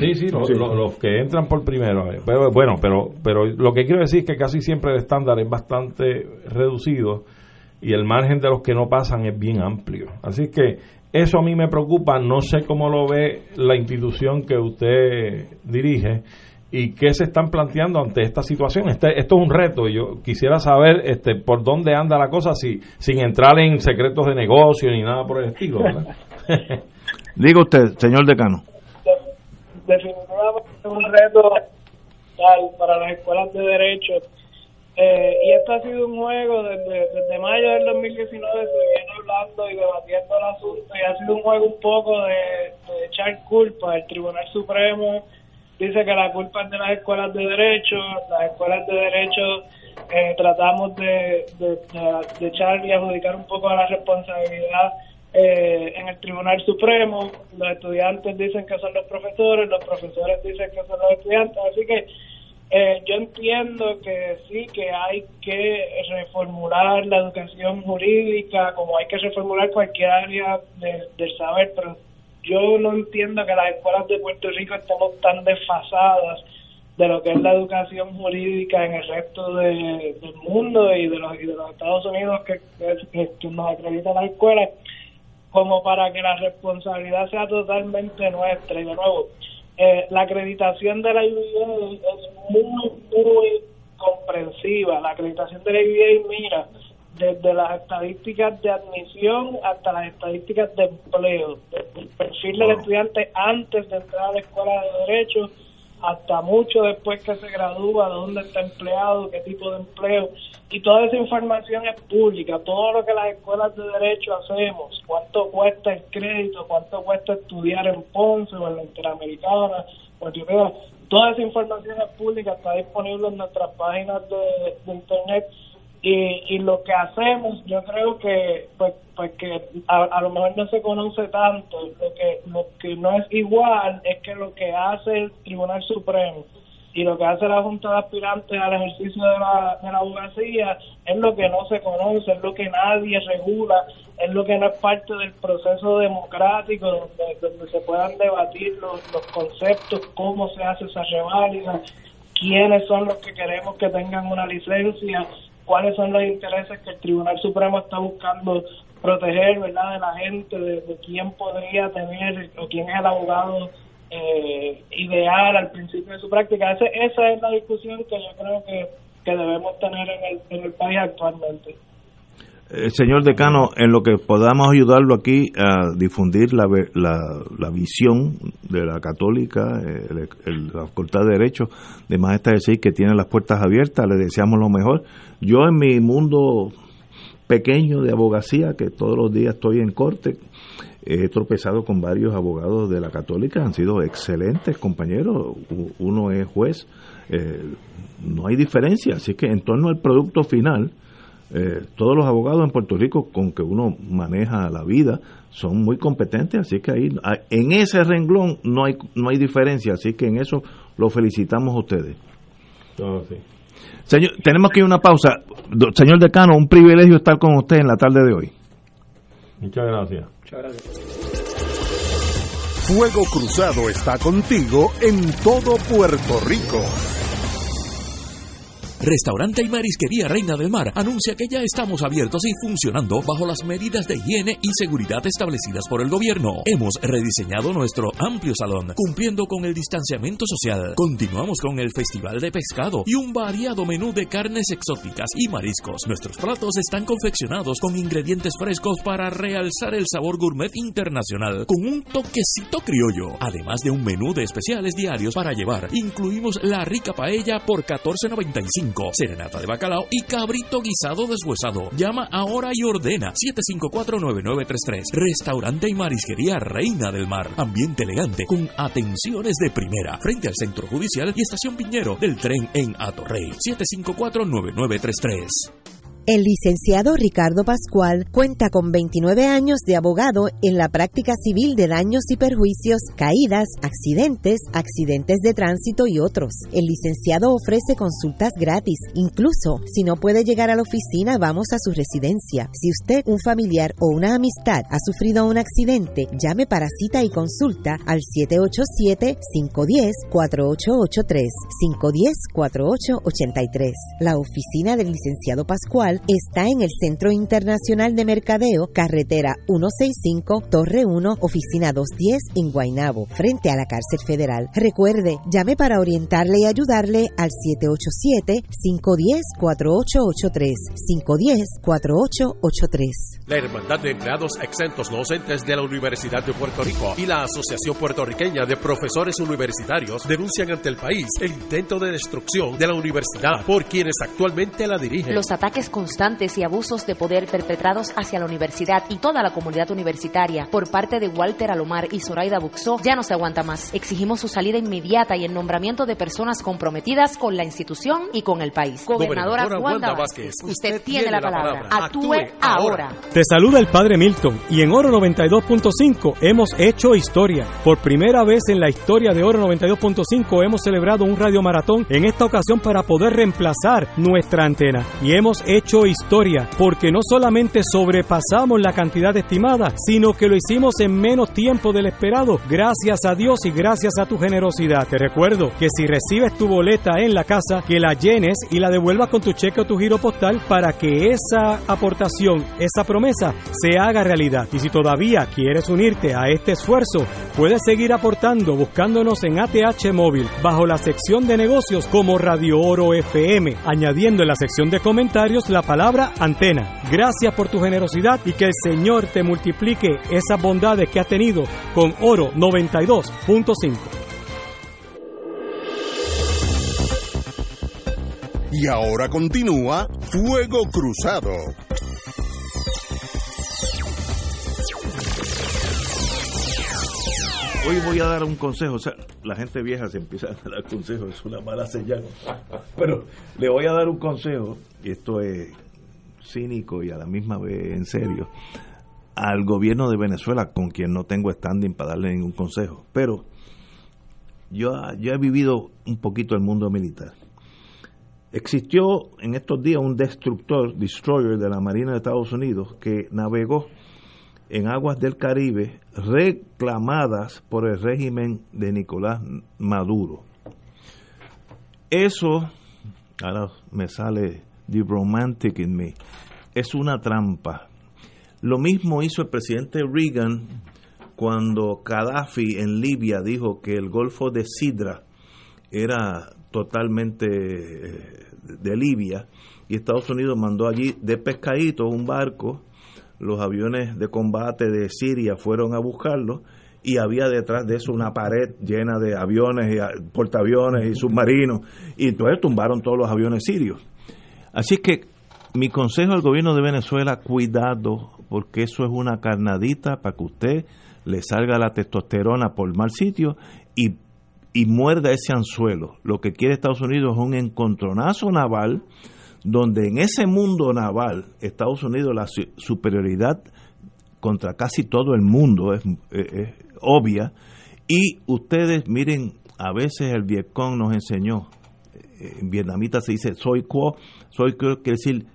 sí, sí, los, Sí. los- los que entran por primero. vez. Pero bueno, pero, pero lo que quiero decir es que casi siempre el estándar es bastante reducido y el margen de los que no pasan es bien amplio. Así que eso a mí me preocupa. No sé cómo lo ve la institución que usted dirige y qué se están planteando ante esta situación. Este, esto es un reto y yo quisiera saber este, por dónde anda la cosa si, sin entrar en secretos de negocio ni nada por el estilo. Diga usted, señor decano. Definitivamente es un reto para las escuelas de derecho. Eh, y esto ha sido un juego desde, mayo del 2019 se viene hablando y debatiendo el asunto y ha sido un juego un poco de, echar culpa. El Tribunal Supremo dice que la culpa es de las escuelas de derecho, las escuelas de derecho eh, tratamos de, de, echar y adjudicar un poco a la responsabilidad eh, en el Tribunal Supremo, los estudiantes dicen que son los profesores, los profesores dicen que son los estudiantes, así que eh, yo entiendo que sí, que hay que reformular la educación jurídica, como hay que reformular cualquier área del saber, pero yo no entiendo que las escuelas de Puerto Rico estemos tan desfasadas de lo que es la educación jurídica en el resto del mundo y de, los, de los Estados Unidos que, que, nos acredita la escuela, como para que la responsabilidad sea totalmente nuestra. Y de nuevo, eh, la acreditación de la IBA es muy, muy comprensiva. La acreditación de la IBA mira desde las estadísticas de admisión hasta las estadísticas de empleo, desde el perfil del estudiante antes de entrar a la escuela de derecho hasta mucho después que se gradúa, dónde está empleado, qué tipo de empleo, y toda esa información es pública, todo lo que las escuelas de derecho hacemos, cuánto cuesta el crédito, cuánto cuesta estudiar en Ponce o en la Interamericana, o en toda esa información es pública, está disponible en nuestras páginas de internet y, y lo que hacemos yo creo que pues, pues que a, lo mejor no se conoce tanto lo que lo que no es igual es que lo que hace el Tribunal Supremo y lo que hace la Junta de Aspirantes al ejercicio de la, de la abogacía es lo que no se conoce, es lo que nadie regula, es lo que no es parte del proceso democrático donde, donde se puedan debatir los, los conceptos, cómo se hace esa reválida, quiénes son los que queremos que tengan una licencia cuáles son los intereses que el Tribunal Supremo está buscando proteger, ¿verdad?, de la gente, de, quién podría tener o quién es el abogado eh, ideal al principio de su práctica. esa es la discusión que yo creo que, debemos tener en el, en el país actualmente. Eh, señor decano, en lo que podamos ayudarlo aquí a difundir la, la, visión de la católica, eh, la Facultad de Derecho, de está decir que tiene las puertas abiertas, le deseamos lo mejor. Yo en mi mundo pequeño de abogacía, que todos los días estoy en corte, he tropezado con varios abogados de la católica, han sido excelentes compañeros, uno es juez, eh, no hay diferencia, así que en torno al producto final, eh, todos los abogados en Puerto Rico con que uno maneja la vida son muy competentes, así que ahí en ese renglón no hay no hay diferencia, así que en eso lo felicitamos a ustedes. Señor, tenemos que ir a una pausa. Señor decano, un privilegio estar con usted en la tarde de hoy. Muchas gracias. Muchas gracias. Fuego Cruzado está contigo en todo Puerto Rico. Restaurante y Marisquería Reina del Mar anuncia que ya estamos abiertos y funcionando bajo las medidas de higiene y seguridad establecidas por el gobierno. Hemos rediseñado nuestro amplio salón, cumpliendo con el distanciamiento social. Continuamos con el Festival de Pescado y un variado menú de carnes exóticas y mariscos. Nuestros platos están confeccionados con ingredientes frescos para realzar el sabor gourmet internacional con un toquecito criollo. Además de un menú de especiales diarios para llevar, incluimos la rica paella por 14.95 serenata de bacalao y cabrito guisado deshuesado. Llama ahora y ordena 754-9933. Restaurante y marisquería Reina del Mar. Ambiente elegante con atenciones de primera. Frente al Centro Judicial y Estación Piñero del tren en Atorrey. 754-9933. El licenciado Ricardo Pascual cuenta con 29 años de abogado en la práctica civil de daños y perjuicios, caídas, accidentes, accidentes de tránsito y otros. El licenciado ofrece consultas gratis, incluso si no puede llegar a la oficina, vamos a su residencia. Si usted, un familiar o una amistad ha sufrido un accidente, llame para cita y consulta al 787-510-4883, 510-4883. La oficina del licenciado Pascual Está en el Centro Internacional de Mercadeo, carretera 165, Torre 1, oficina 210 en Guaynabo, frente a la cárcel federal. Recuerde, llame para orientarle y ayudarle al 787-510-4883. 510-4883. La Hermandad de Empleados Exentos No Docentes de la Universidad de Puerto Rico y la Asociación Puertorriqueña de Profesores Universitarios denuncian ante el país el intento de destrucción de la universidad por quienes actualmente la dirigen. Los ataques constantes y abusos de poder perpetrados hacia la universidad y toda la comunidad universitaria por parte de Walter Alomar y Zoraida Buxó ya no se aguanta más. Exigimos su salida inmediata y el nombramiento de personas comprometidas con la institución y con el país. Gobernadora, Wanda Vázquez, usted, tiene la palabra. Actúe ahora. Te saluda el Padre Milton y en Oro 92.5 hemos hecho historia. Por primera vez en la historia de Oro 92.5 hemos celebrado un radio maratón en esta ocasión para poder reemplazar nuestra antena. Y hemos hecho historia porque no solamente sobrepasamos la cantidad estimada, sino que lo hicimos en menos tiempo del esperado, gracias a Dios y gracias a tu generosidad. Te recuerdo que si recibes tu boleta en la casa, que la llenes y la devuelvas con tu cheque o tu giro postal para que esa aportación, esa promesa, se haga realidad. Y si todavía quieres unirte a este esfuerzo, puedes seguir aportando buscándonos en ATH Móvil bajo la sección de negocios como Radio Oro FM, añadiendo en la sección de comentarios la palabra antena. Gracias por tu generosidad y que el Señor te multiplique esas bondades que has tenido con Oro 92.5. Y ahora continúa Fuego Cruzado. Hoy voy a dar un consejo. O sea, la gente vieja se empieza a dar consejos, es una mala señal. Pero le voy a dar un consejo, esto es cínico y a la misma vez en serio, al gobierno de Venezuela, con quien no tengo standing para darle ningún consejo. Pero yo, yo he vivido un poquito el mundo militar. Existió en estos días un destructor, destroyer de la Marina de Estados Unidos, que navegó en aguas del Caribe reclamadas por el régimen de Nicolás Maduro. Eso, ahora me sale the romantic in me, es una trampa. Lo mismo hizo el presidente Reagan cuando Gaddafi en Libia dijo que el Golfo de Sidra era totalmente de Libia y Estados Unidos mandó allí de pescadito un barco los aviones de combate de Siria fueron a buscarlo y había detrás de eso una pared llena de aviones, y portaaviones y submarinos, y entonces tumbaron todos los aviones sirios. Así que mi consejo al gobierno de Venezuela, cuidado, porque eso es una carnadita para que usted le salga la testosterona por mal sitio y, y muerda ese anzuelo. Lo que quiere Estados Unidos es un encontronazo naval donde en ese mundo naval Estados Unidos la superioridad contra casi todo el mundo es, obvia y ustedes miren a veces el Vietcong nos enseñó en vietnamita se dice soy quo soy quo quiere decir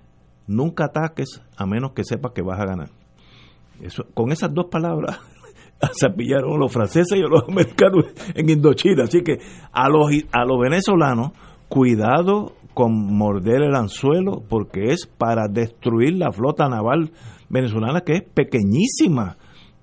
nunca ataques a menos que sepas que vas a ganar Eso, con esas dos palabras se pillaron los franceses y los americanos en Indochina así que a los a los venezolanos cuidado con morder el anzuelo porque es para destruir la flota naval venezolana que es pequeñísima.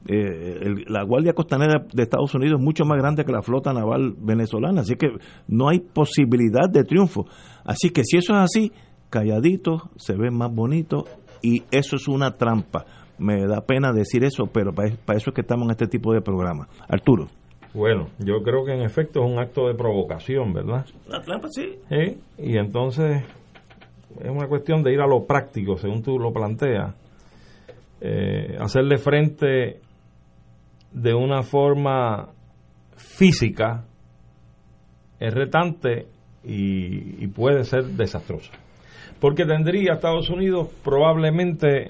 Eh, la Guardia Costanera de Estados Unidos es mucho más grande que la flota naval venezolana, así que no hay posibilidad de triunfo. Así que si eso es así, calladito, se ve más bonito y eso es una trampa. Me da pena decir eso, pero para, para eso es que estamos en este tipo de programa. Arturo. Bueno, yo creo que en efecto es un acto de provocación, ¿verdad? La trampa sí. Y entonces es una cuestión de ir a lo práctico, según tú lo planteas. Eh, hacerle frente de una forma física es retante y, puede ser desastrosa. Porque tendría Estados Unidos probablemente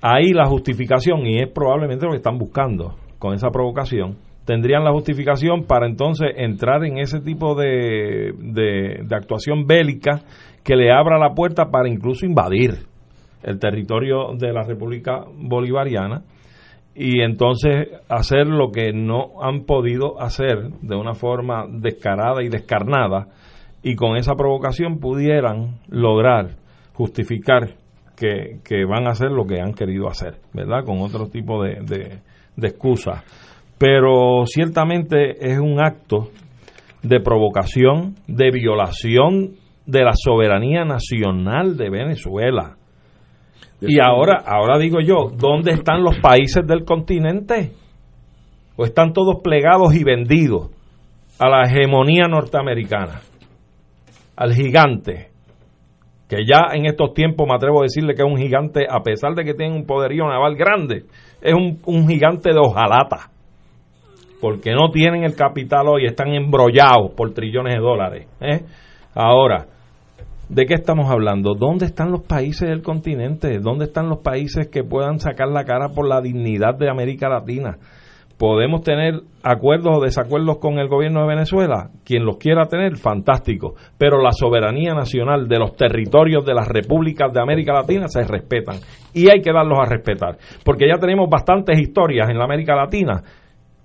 ahí la justificación, y es probablemente lo que están buscando con esa provocación, tendrían la justificación para entonces entrar en ese tipo de, de, actuación bélica que le abra la puerta para incluso invadir el territorio de la República Bolivariana y entonces hacer lo que no han podido hacer de una forma descarada y descarnada y con esa provocación pudieran lograr justificar que, que, van a hacer lo que han querido hacer, ¿verdad? Con otro tipo de, de, de excusas. Pero ciertamente es un acto de provocación, de violación de la soberanía nacional de Venezuela. Y ahora, ahora digo yo, ¿dónde están los países del continente? ¿O están todos plegados y vendidos a la hegemonía norteamericana? Al gigante, que ya en estos tiempos me atrevo a decirle que es un gigante, a pesar de que tiene un poderío naval grande, es un, un gigante de hojalata, porque no tienen el capital hoy, están embrollados por trillones de dólares. ¿eh? Ahora, ¿De qué estamos hablando? ¿Dónde están los países del continente? ¿Dónde están los países que puedan sacar la cara por la dignidad de América Latina? Podemos tener acuerdos o desacuerdos con el gobierno de Venezuela, quien los quiera tener, fantástico, pero la soberanía nacional de los territorios de las repúblicas de América Latina se respetan y hay que darlos a respetar, porque ya tenemos bastantes historias en la América Latina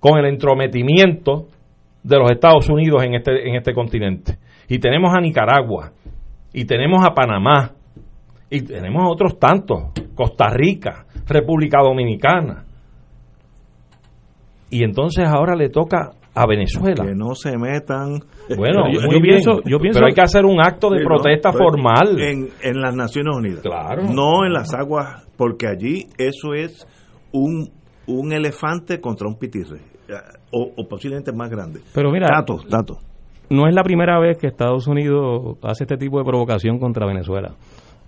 con el entrometimiento de los Estados Unidos en este, en este continente. Y tenemos a Nicaragua, y tenemos a Panamá, y tenemos otros tantos, Costa Rica, República Dominicana. Y entonces ahora le toca a Venezuela. Que no se metan. Bueno, yo, muy pienso, yo pienso, pero hay que hacer un acto de protesta formal. En, en, las Naciones Unidas. Claro. No en las aguas, porque allí eso es un, un elefante contra un pitirre. O, o posiblemente más grande. Pero mira. Datos, datos no es la primera vez que Estados Unidos hace este tipo de provocación contra Venezuela.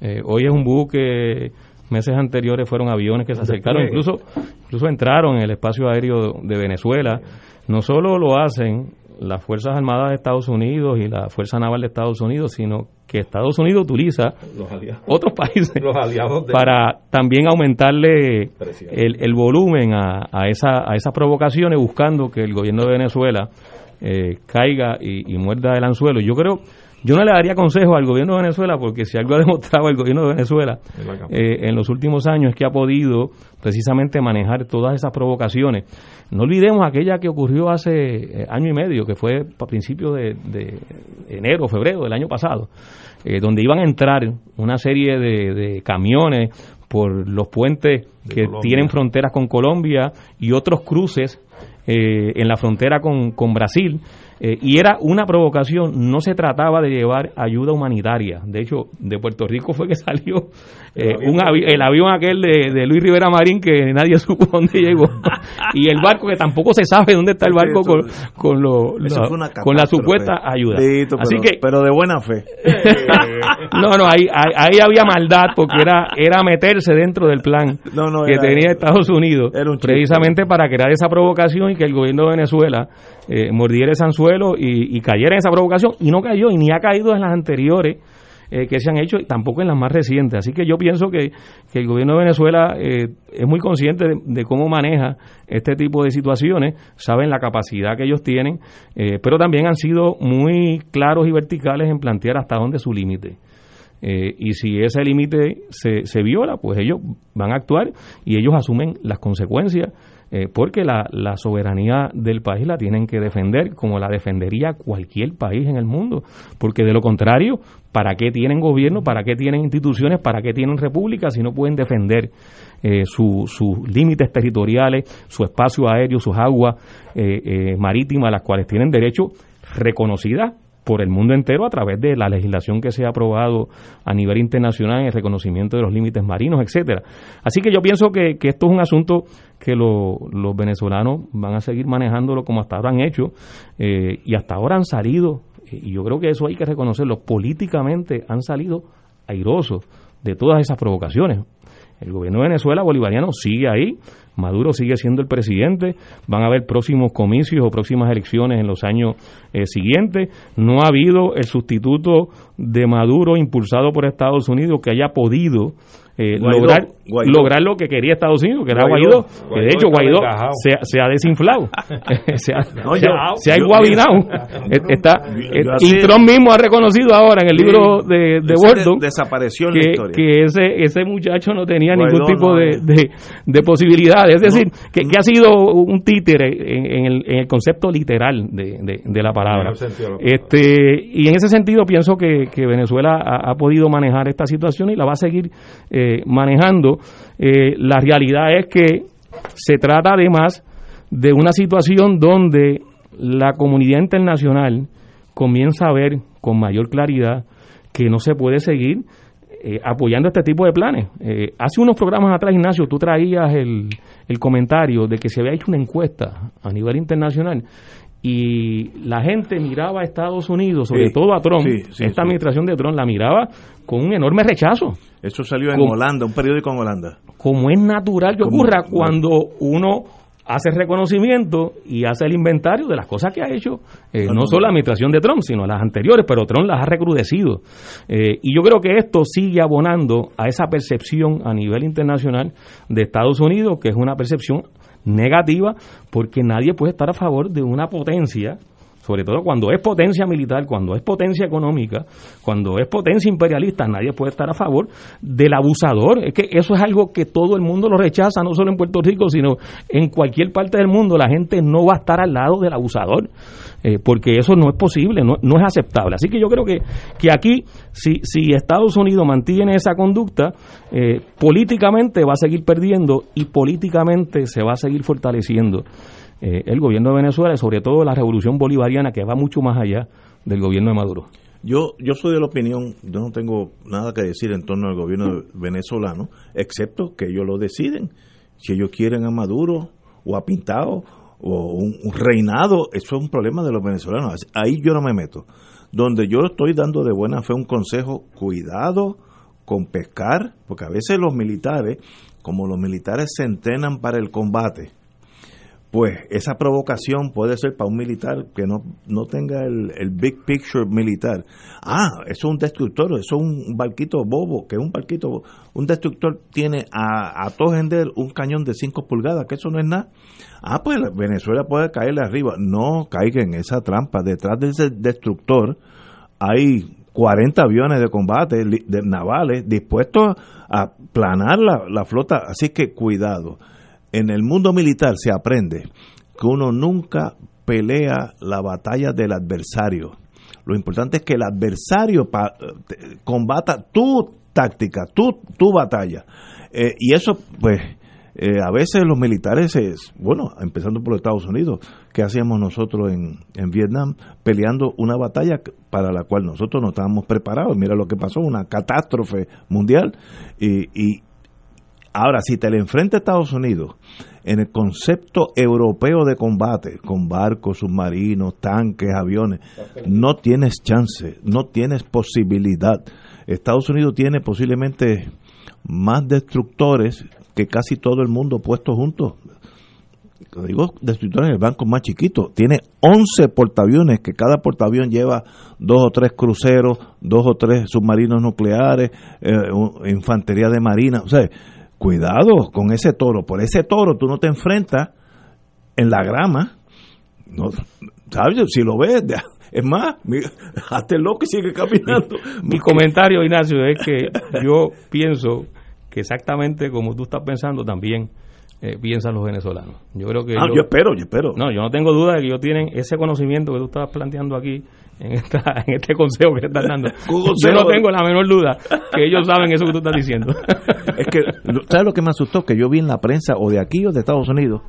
Eh, hoy es un buque, meses anteriores fueron aviones que se acercaron, incluso, incluso entraron en el espacio aéreo de Venezuela. No solo lo hacen las Fuerzas Armadas de Estados Unidos y la Fuerza Naval de Estados Unidos, sino que Estados Unidos utiliza otros países para también aumentarle el, el volumen a, a, esa, a esas provocaciones, buscando que el gobierno de Venezuela eh, caiga y, muerda el anzuelo. Yo creo, yo no le daría consejo al gobierno de Venezuela porque si algo ha demostrado el gobierno de Venezuela eh, en los últimos años es que ha podido precisamente manejar todas esas provocaciones. No olvidemos aquella que ocurrió hace eh, año y medio, que fue a principios de, enero, febrero del año pasado, donde iban a entrar una serie de, camiones por los puentes que tienen fronteras con Colombia y otros cruces eh, en la frontera con, con Brasil. Eh, y era una provocación, no se trataba de llevar ayuda humanitaria. De hecho, de Puerto Rico fue que salió eh, el, un avión, el avión aquel de, Luis Rivera Marín que nadie supo dónde llegó. y el barco que tampoco se sabe dónde está el barco con, con, lo, con la supuesta ayuda. Así que, pero de buena fe. no, no, ahí, ahí, había maldad porque era, era meterse dentro del plan que tenía Estados Unidos precisamente para crear esa provocación y que el gobierno de Venezuela eh, mordiera ese anzuelo y, cayera en esa provocación y no cayó y ni ha caído en las anteriores eh, que se han hecho y tampoco en las más recientes. Así que yo pienso que, el gobierno de Venezuela eh, es muy consciente de, cómo maneja este tipo de situaciones, saben la capacidad que ellos tienen, eh, pero también han sido muy claros y verticales en plantear hasta dónde su límite. y si ese límite se, se viola, pues ellos van a actuar y ellos asumen las consecuencias eh, porque la, la, soberanía del país la tienen que defender como la defendería cualquier país en el mundo, porque de lo contrario, ¿para qué tienen gobierno? ¿Para qué tienen instituciones? ¿Para qué tienen repúblicas si no pueden defender eh, sus límites territoriales, su espacio aéreo, sus aguas eh, marítimas, las cuales tienen derecho reconocidas por el mundo entero a través de la legislación que se ha aprobado a nivel internacional en el reconocimiento de los límites marinos, etcétera. Así que yo pienso que, esto es un asunto que los venezolanos van a seguir manejándolo como hasta ahora han hecho eh, y hasta ahora han salido, y yo creo que eso hay que reconocerlo, políticamente han salido airosos de todas esas provocaciones. El gobierno de Venezuela bolivariano sigue ahí, Maduro sigue siendo el presidente, van a haber próximos comicios o próximas elecciones en los años eh, siguientes. No ha habido el sustituto de Maduro impulsado por Estados Unidos que haya podido eh, lograr lograr lo que quería Estados Unidos, que era Guaidó, que de hecho Guaidó se, se, ha desinflado, se ha, se, ha iguabinado. Está, y Trump mismo ha reconocido ahora en el libro de, de desapareció que, que ese, ese muchacho no tenía ningún tipo de, de, de, posibilidades. Es decir, que, que, ha sido un títere en, el, en el, concepto literal de, de la palabra. Este, y en ese sentido pienso que, que Venezuela ha, ha, podido manejar esta situación y la va a seguir eh, manejando. Eh, la realidad es que se trata además de una situación donde la comunidad internacional comienza a ver con mayor claridad que no se puede seguir eh, apoyando este tipo de planes. Eh, hace unos programas atrás, Ignacio, tú traías el, el comentario de que se había hecho una encuesta a nivel internacional y la gente miraba a Estados Unidos, sobre todo a Trump, esta administración de Trump la miraba con un enorme rechazo. Eso salió en Holanda, un periódico en Holanda. Como es natural que ocurra cuando uno hace reconocimiento y hace el inventario de las cosas que ha hecho, eh, no solo la administración de Trump, sino las anteriores, pero Trump las ha recrudecido. Eh, y yo creo que esto sigue abonando a esa percepción a nivel internacional de Estados Unidos, que es una percepción negativa, porque nadie puede estar a favor de una potencia sobre todo cuando es potencia militar, cuando es potencia económica, cuando es potencia imperialista, nadie puede estar a favor del abusador. Es que eso es algo que todo el mundo lo rechaza, no solo en Puerto Rico, sino en cualquier parte del mundo. La gente no va a estar al lado del abusador, eh, porque eso no es posible, no, es aceptable. Así que yo creo que, que aquí, si, si Estados Unidos mantiene esa conducta, eh, políticamente va a seguir perdiendo y políticamente se va a seguir fortaleciendo. Eh, el gobierno de Venezuela y sobre todo la revolución bolivariana que va mucho más allá del gobierno de Maduro. Yo, yo soy de la opinión, yo no tengo nada que decir en torno al gobierno venezolano, excepto que ellos lo deciden. Si ellos quieren a Maduro o a Pintado o un, reinado, eso es un problema de los venezolanos. Ahí yo no me meto. Donde yo estoy dando de buena fe un consejo, cuidado con pescar, porque a veces los militares, como los militares se entrenan para el combate, pues esa provocación puede ser para un militar que no, no tenga el, el, big picture militar. Ah, eso es un destructor, eso es un barquito bobo, que es un barquito, un destructor tiene a, a todo gender un cañón de 5 pulgadas, que eso no es nada. Ah, pues Venezuela puede caerle arriba. No caiga en esa trampa. Detrás de ese destructor hay 40 aviones de combate de navales dispuestos a planar la, la flota, así que cuidado en el mundo militar se aprende que uno nunca pelea la batalla del adversario. Lo importante es que el adversario combata tu táctica, tu, tu batalla. Eh, y eso, pues, eh, a veces los militares, es, bueno, empezando por los Estados Unidos, ¿qué hacíamos nosotros en, en Vietnam? Peleando una batalla para la cual nosotros no estábamos preparados. Mira lo que pasó, una catástrofe mundial. Y, y, Ahora, si te le enfrenta a Estados Unidos en el concepto europeo de combate, con barcos, submarinos, tanques, aviones, no tienes chance, no tienes posibilidad. Estados Unidos tiene posiblemente más destructores que casi todo el mundo puesto juntos. Digo, destructores el banco más chiquito. Tiene 11 portaaviones, que cada portaavión lleva dos o tres cruceros, dos o tres submarinos nucleares, eh, infantería de marina. O sea, cuidado con ese toro. Por ese toro tú no te enfrentas en la grama. No, ¿sabes? Si lo ves, es más, hazte loco y sigue caminando. Mi, comentario, Ignacio, es que yo pienso que exactamente como tú estás pensando también eh, piensan los venezolanos. Yo creo que... Ah, yo espero, yo espero. No, yo no tengo duda de que ellos tienen ese conocimiento que tú estás planteando aquí en, esta, en este consejo que están dando. Yo no tengo la menor duda que ellos saben eso que tú estás diciendo. es que, ¿sabes lo que me asustó? Que yo vi en la prensa, o de aquí o de Estados Unidos,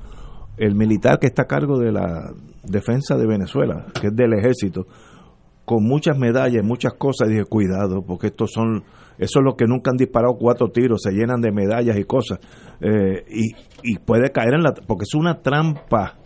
el militar que está a cargo de la defensa de Venezuela, que es del ejército, con muchas medallas, muchas cosas, y dije, cuidado, porque estos son, eso es lo que nunca han disparado cuatro tiros, se llenan de medallas y cosas, eh, y, y puede caer en la, porque es una trampa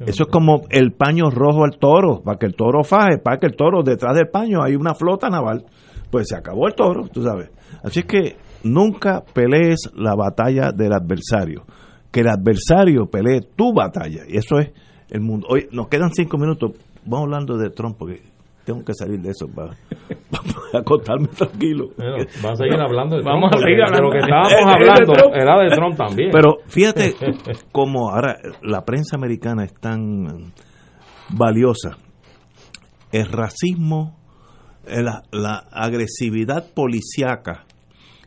eso es como el paño rojo al toro, para que el toro faje, para que el toro detrás del paño hay una flota naval. Pues se acabó el toro, tú sabes. Así es que nunca pelees la batalla del adversario. Que el adversario pelee tu batalla. Y eso es el mundo. Hoy nos quedan cinco minutos. Vamos hablando de Trump porque tengo que salir de eso. acostarme tranquilo. va a seguir hablando de Vamos a seguir hablando. lo que estábamos hablando era de Trump también. Pero fíjate como ahora la prensa americana es tan valiosa. El racismo, eh, la, la agresividad policíaca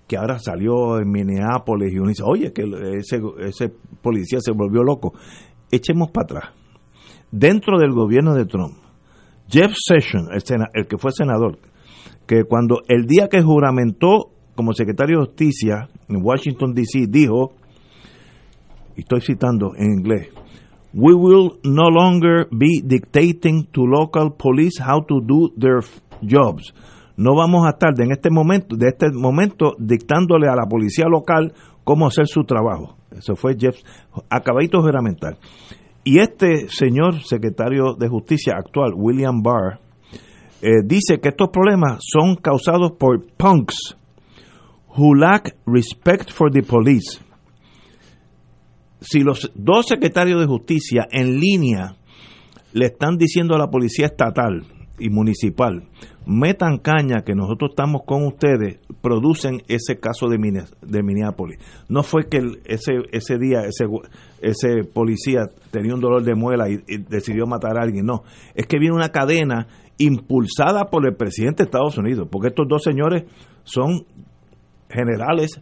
que ahora salió en Minneapolis y uno dice, oye, que ese, ese policía se volvió loco. Echemos para atrás. Dentro del gobierno de Trump, Jeff Sessions, el, sena- el que fue senador, que cuando el día que juramentó como secretario de Justicia en Washington, D.C., dijo, y estoy citando en inglés, We will no longer be dictating to local police how to do their jobs. No vamos a estar de en este momento, de este momento dictándole a la policía local cómo hacer su trabajo. Eso fue Jeff, acabadito de juramentar. Y este señor secretario de Justicia actual, William Barr, eh, dice que estos problemas son causados por punks who lack respect for the police. Si los dos secretarios de justicia en línea le están diciendo a la policía estatal y municipal, metan caña que nosotros estamos con ustedes, producen ese caso de, de Minneapolis. No fue que ese, ese día ese, ese policía tenía un dolor de muela y, y decidió matar a alguien, no. Es que viene una cadena impulsada por el presidente de Estados Unidos, porque estos dos señores son generales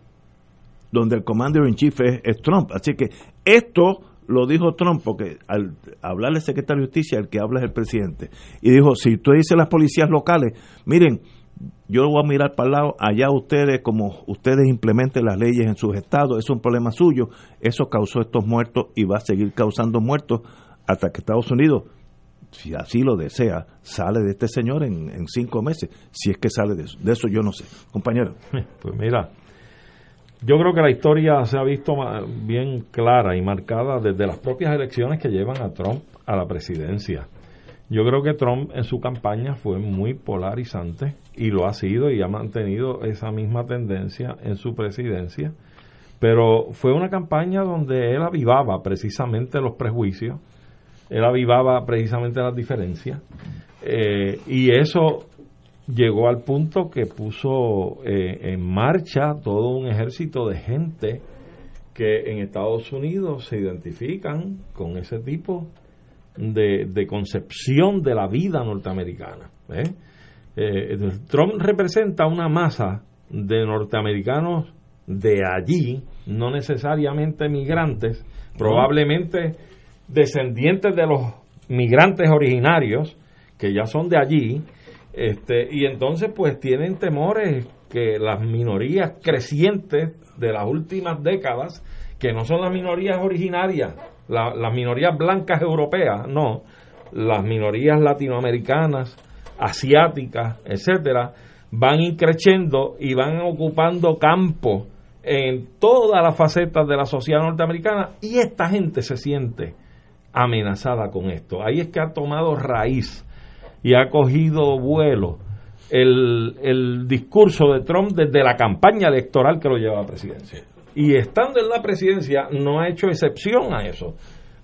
donde el commander in chief es, Trump. Así que esto lo dijo Trump porque al hablarle al secretario de justicia, el que habla es el presidente. Y dijo, si tú dices las policías locales, miren, yo voy a mirar para el lado, allá ustedes, como ustedes implementen las leyes en sus estados, es un problema suyo, eso causó estos muertos y va a seguir causando muertos hasta que Estados Unidos, si así lo desea, sale de este señor en, cinco meses, si es que sale de eso. De eso yo no sé. Compañero. Pues mira, yo creo que la historia se ha visto bien clara y marcada desde las propias elecciones que llevan a Trump a la presidencia. Yo creo que Trump en su campaña fue muy polarizante y lo ha sido y ha mantenido esa misma tendencia en su presidencia. Pero fue una campaña donde él avivaba precisamente los prejuicios, él avivaba precisamente las diferencias eh, y eso llegó al punto que puso eh, en marcha todo un ejército de gente que en Estados Unidos se identifican con ese tipo de, concepción de la vida norteamericana. Eh, Trump representa una masa de norteamericanos de allí, no necesariamente migrantes, probablemente descendientes de los migrantes originarios que ya son de allí, este, y entonces pues tienen temores que las minorías crecientes de las últimas décadas, que no son las minorías originarias, la- las minorías blancas europeas, no, las minorías latinoamericanas, asiáticas, etcétera, van increciendo y van ocupando campo en todas las facetas de la sociedad norteamericana y esta gente se siente amenazada con esto. Ahí es que ha tomado raíz y ha cogido vuelo el, el discurso de Trump desde la campaña electoral que lo lleva a la presidencia. Y estando en la presidencia no ha hecho excepción a eso.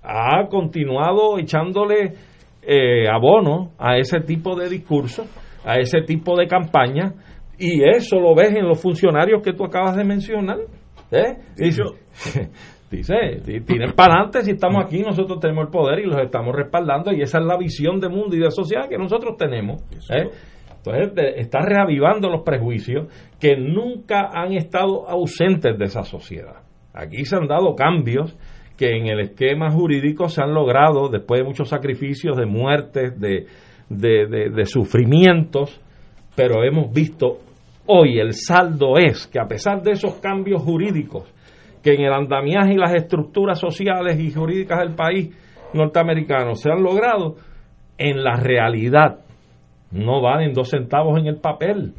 Ha continuado echándole eh, abono a ese tipo de discurso, a ese tipo de campaña, y eso lo ves en los funcionarios que tú acabas de mencionar. ¿eh? dice, ti- tiren para adelante si estamos aquí, nosotros tenemos el poder y los estamos respaldando, y esa es la visión de mundo y de sociedad que nosotros tenemos. ¿eh? Entonces, de- está reavivando los prejuicios que nunca han estado ausentes de esa sociedad. Aquí se han dado cambios que en el esquema jurídico se han logrado después de muchos sacrificios, de muertes, de, de- de sufrimientos, pero hemos visto hoy el saldo es que a pesar de esos cambios jurídicos que en el andamiaje y las estructuras sociales y jurídicas del país norteamericano se han logrado, en la realidad no valen dos centavos en el papel,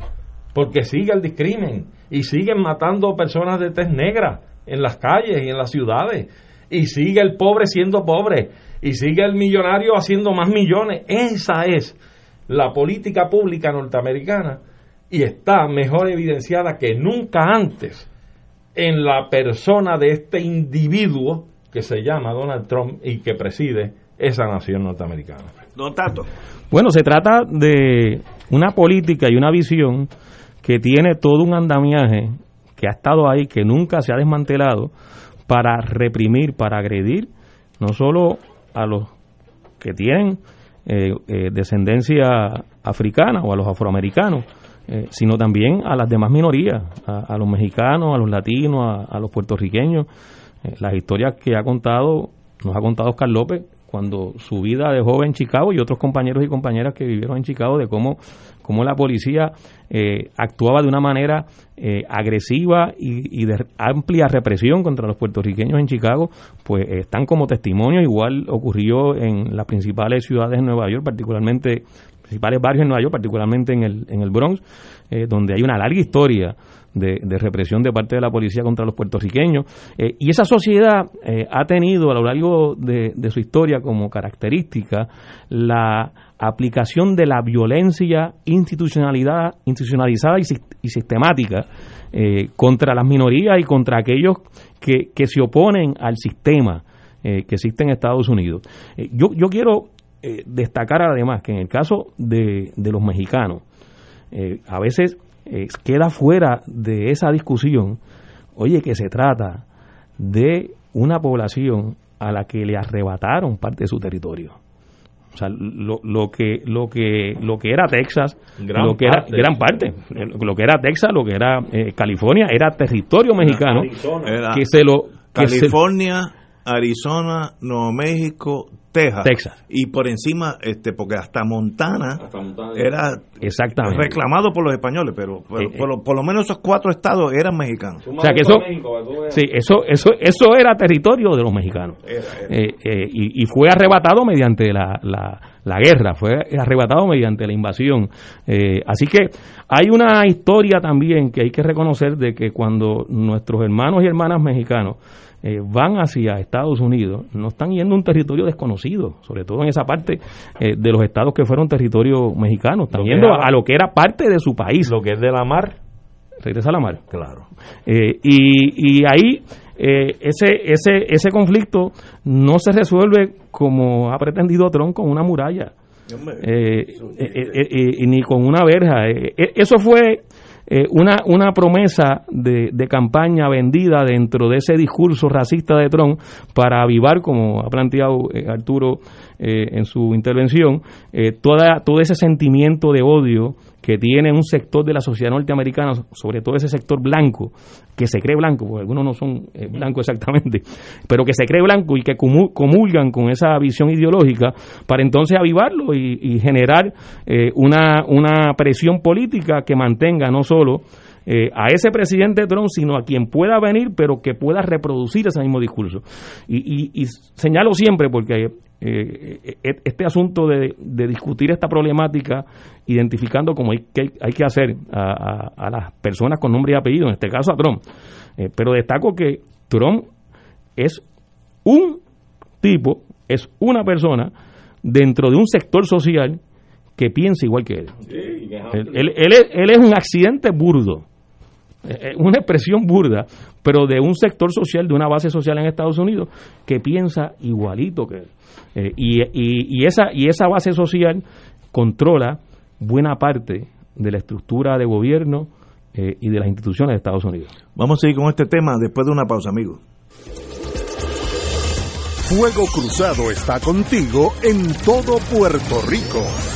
porque sigue el discrimen y siguen matando personas de tez negra en las calles y en las ciudades, y sigue el pobre siendo pobre, y sigue el millonario haciendo más millones. Esa es la política pública norteamericana y está mejor evidenciada que nunca antes en la persona de este individuo que se llama Donald Trump y que preside esa nación norteamericana. Don Tato. Bueno, se trata de una política y una visión que tiene todo un andamiaje que ha estado ahí, que nunca se ha desmantelado, para reprimir, para agredir, no solo a los que tienen eh, eh, descendencia africana o a los afroamericanos, eh, sino también a las demás minorías, a, los mexicanos, a los latinos, a, los puertorriqueños. las historias que ha contado, nos ha contado Oscar López, cuando su vida de joven en Chicago y otros compañeros y compañeras que vivieron en Chicago de cómo, cómo la policía eh, actuaba de una manera eh, agresiva y, de amplia represión contra los puertorriqueños en Chicago, pues están como testimonio. Igual ocurrió en las principales ciudades de Nueva York, particularmente principales barrios en Nueva York, particularmente en el, en el Bronx, eh, donde hay una larga historia de, represión de parte de la policía contra los puertorriqueños. Eh, y esa sociedad eh, ha tenido a lo largo de, su historia como característica la aplicación de la violencia institucionalidad, institucionalizada y, sistemática contra las minorías y contra aquellos que, que se oponen al sistema que existe en Estados Unidos. yo, yo quiero eh, destacar además que en el caso de, los mexicanos, eh, a veces eh, queda fuera de esa discusión, oye, que se trata de una población a la que le arrebataron parte de su territorio. O sea, lo, lo que lo que lo que era Texas, lo que era gran parte, lo que era Texas, lo que era California, era territorio mexicano que se lo California, Arizona, Nuevo México, Texas. Y por encima, este porque hasta Montana, era exactamente reclamado por los españoles, pero, eh, por, lo, menos esos cuatro estados eran mexicanos. O sea que eso, sí, eso, eso, eso era territorio de los mexicanos. Eh, eh, y, fue arrebatado mediante la, la, guerra, fue arrebatado mediante la invasión. así que hay una historia también que hay que reconocer de que cuando nuestros hermanos y hermanas mexicanos eh, van hacia Estados Unidos, no están yendo a un territorio desconocido, sobre todo en esa parte eh, de los estados que fueron territorio mexicano, están yendo a, lo que era parte de su país. Lo que es de la mar. Regresa a la mar. Claro. Eh, y, y ahí ese, ese, ese conflicto no se resuelve como ha pretendido Trump con una muralla. ni con una verja. eso fue eh, una, una promesa de, de, campaña vendida dentro de ese discurso racista de Trump para avivar, como ha planteado eh, Arturo eh, en su intervención, toda, todo ese sentimiento de odio que tiene un sector de la sociedad norteamericana, sobre todo ese sector blanco, que se cree blanco, porque algunos no son eh, blancos exactamente, pero que se cree blanco y que comulgan con esa visión ideológica para entonces avivarlo y, generar eh, una, una presión política que mantenga no solo eh, a ese presidente Trump, sino a quien pueda venir, pero que pueda reproducir ese mismo discurso. Y, señalo siempre, porque eh, e, este asunto de, discutir esta problemática, identificando como hay que, hay que hacer a, las personas con nombre y apellido, en este caso a Trump, eh, pero destaco que Trump es un tipo, es una persona dentro de un sector social que piensa igual que él. él, él, es, un accidente burdo una expresión burda, pero de un sector social, de una base social en Estados Unidos que piensa igualito que él. Eh, y, y, esa, y esa base social controla buena parte de la estructura de gobierno eh, y de las instituciones de Estados Unidos. Vamos a seguir con este tema después de una pausa, amigos. Fuego Cruzado está contigo en todo Puerto Rico.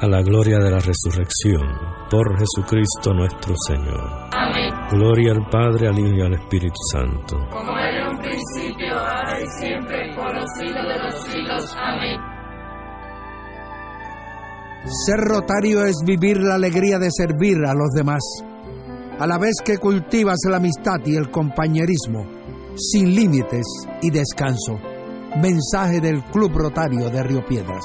a la gloria de la resurrección, por Jesucristo nuestro Señor. Amén. Gloria al Padre, al Hijo y al Espíritu Santo. Como era en un principio, ahora y siempre, por los siglos de los siglos. Amén. Ser rotario es vivir la alegría de servir a los demás, a la vez que cultivas la amistad y el compañerismo, sin límites y descanso. Mensaje del Club Rotario de Río Piedras.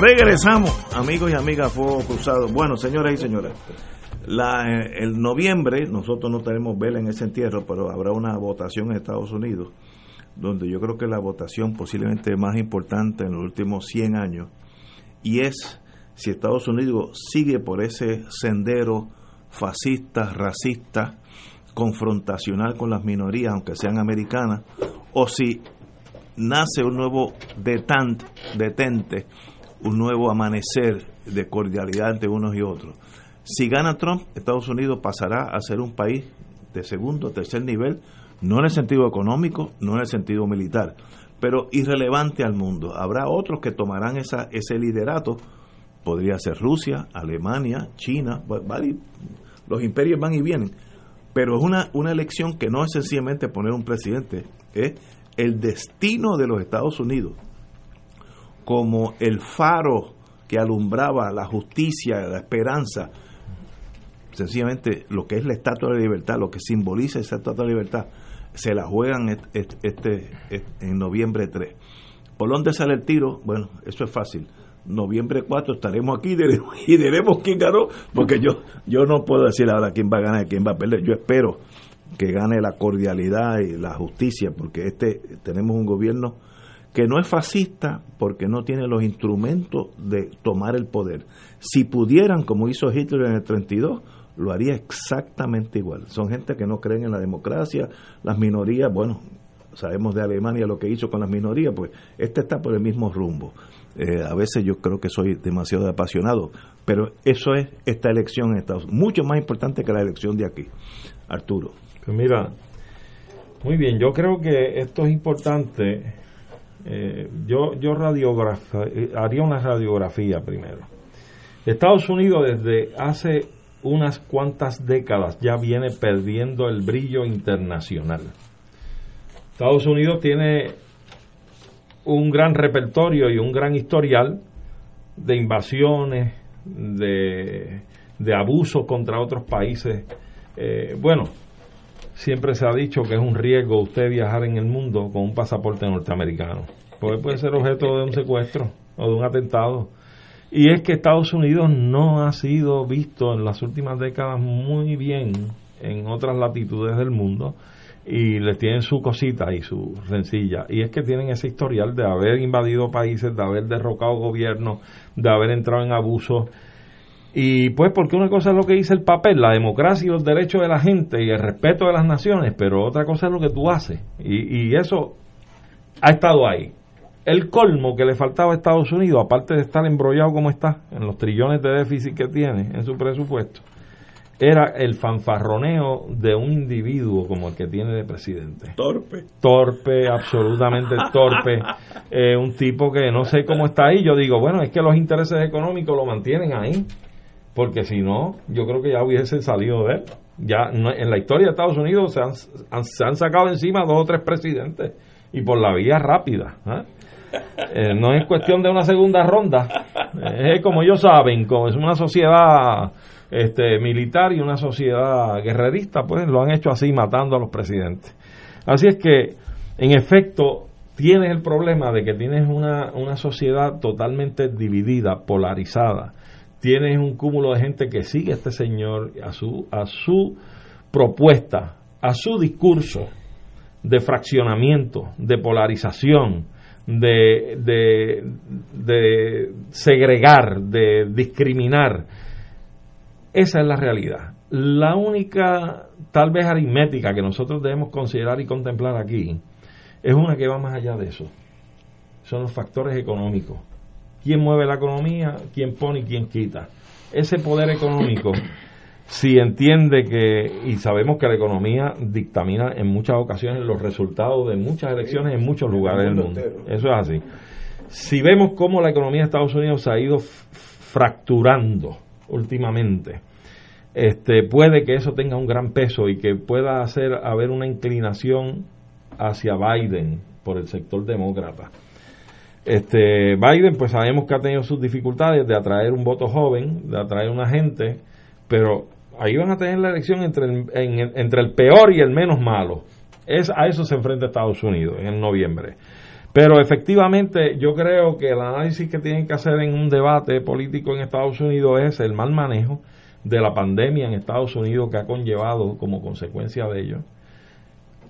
Regresamos, amigos y amigas, Fuego Cruzado. Bueno, señoras y señores, la, eh, el noviembre, nosotros no tenemos vela en ese entierro, pero habrá una votación en Estados Unidos, donde yo creo que la votación posiblemente más importante en los últimos 100 años, y es si Estados Unidos sigue por ese sendero fascista, racista, confrontacional con las minorías, aunque sean americanas, o si nace un nuevo detente un nuevo amanecer de cordialidad entre unos y otros. Si gana Trump, Estados Unidos pasará a ser un país de segundo o tercer nivel, no en el sentido económico, no en el sentido militar, pero irrelevante al mundo. Habrá otros que tomarán esa, ese liderato, podría ser Rusia, Alemania, China, los imperios van y vienen, pero es una, una elección que no es sencillamente poner un presidente, es el destino de los Estados Unidos como el faro que alumbraba la justicia, la esperanza, sencillamente lo que es la estatua de libertad, lo que simboliza esa estatua de libertad, se la juegan este, en noviembre 3. ¿Por dónde sale el tiro? Bueno, eso es fácil. Noviembre 4 estaremos aquí y diremos quién ganó, porque yo, yo no puedo decir ahora quién va a ganar y quién va a perder. Yo espero que gane la cordialidad y la justicia, porque este tenemos un gobierno que no es fascista porque no tiene los instrumentos de tomar el poder. Si pudieran, como hizo Hitler en el 32, lo haría exactamente igual. Son gente que no creen en la democracia, las minorías, bueno, sabemos de Alemania lo que hizo con las minorías, pues este está por el mismo rumbo. Eh, a veces yo creo que soy demasiado apasionado, pero eso es esta elección en Estados Unidos, mucho más importante que la elección de aquí. Arturo. Pues mira, muy bien, yo creo que esto es importante eh, yo yo eh, haría una radiografía primero. Estados Unidos desde hace unas cuantas décadas ya viene perdiendo el brillo internacional. Estados Unidos tiene un gran repertorio y un gran historial de invasiones, de, de abusos contra otros países. Eh, bueno, siempre se ha dicho que es un riesgo usted viajar en el mundo con un pasaporte norteamericano. Puede, puede ser objeto de un secuestro o de un atentado. Y es que Estados Unidos no ha sido visto en las últimas décadas muy bien en otras latitudes del mundo y les tienen su cosita y su sencilla. Y es que tienen ese historial de haber invadido países, de haber derrocado gobiernos, de haber entrado en abusos. Y pues porque una cosa es lo que dice el papel, la democracia y los derechos de la gente y el respeto de las naciones, pero otra cosa es lo que tú haces. Y, y eso ha estado ahí. El colmo que le faltaba a Estados Unidos, aparte de estar embrollado como está, en los trillones de déficit que tiene en su presupuesto, era el fanfarroneo de un individuo como el que tiene de presidente. Torpe. Torpe, absolutamente torpe. Eh, un tipo que no sé cómo está ahí. Yo digo, bueno, es que los intereses económicos lo mantienen ahí. Porque si no, yo creo que ya hubiese salido de él. Ya en la historia de Estados Unidos se han, se han sacado encima dos o tres presidentes. Y por la vía rápida. ¿eh? Eh, no es cuestión de una segunda ronda. Es como ellos saben, como es una sociedad este, militar y una sociedad guerrerista, pues lo han hecho así, matando a los presidentes. Así es que, en efecto, tienes el problema de que tienes una, una sociedad totalmente dividida, polarizada. Tienes un cúmulo de gente que sigue a este señor, a su, a su propuesta, a su discurso de fraccionamiento, de polarización, de, de, de segregar, de discriminar esa es la realidad. La única, tal vez aritmética, que nosotros debemos considerar y contemplar aquí, es una que va más allá de eso. Son los factores económicos. ¿Quién mueve la economía? ¿Quién pone y quién quita? Ese poder económico, si entiende que, y sabemos que la economía dictamina en muchas ocasiones los resultados de muchas elecciones en muchos lugares del mundo. Eso es así. Si vemos cómo la economía de Estados Unidos se ha ido fracturando, últimamente, este, puede que eso tenga un gran peso y que pueda hacer haber una inclinación hacia Biden por el sector demócrata. Este, Biden, pues sabemos que ha tenido sus dificultades de atraer un voto joven, de atraer una gente, pero ahí van a tener la elección entre el, entre el peor y el menos malo. Es, a eso se enfrenta Estados Unidos en noviembre. Pero efectivamente yo creo que el análisis que tienen que hacer en un debate político en Estados Unidos es el mal manejo de la pandemia en Estados Unidos que ha conllevado como consecuencia de ello,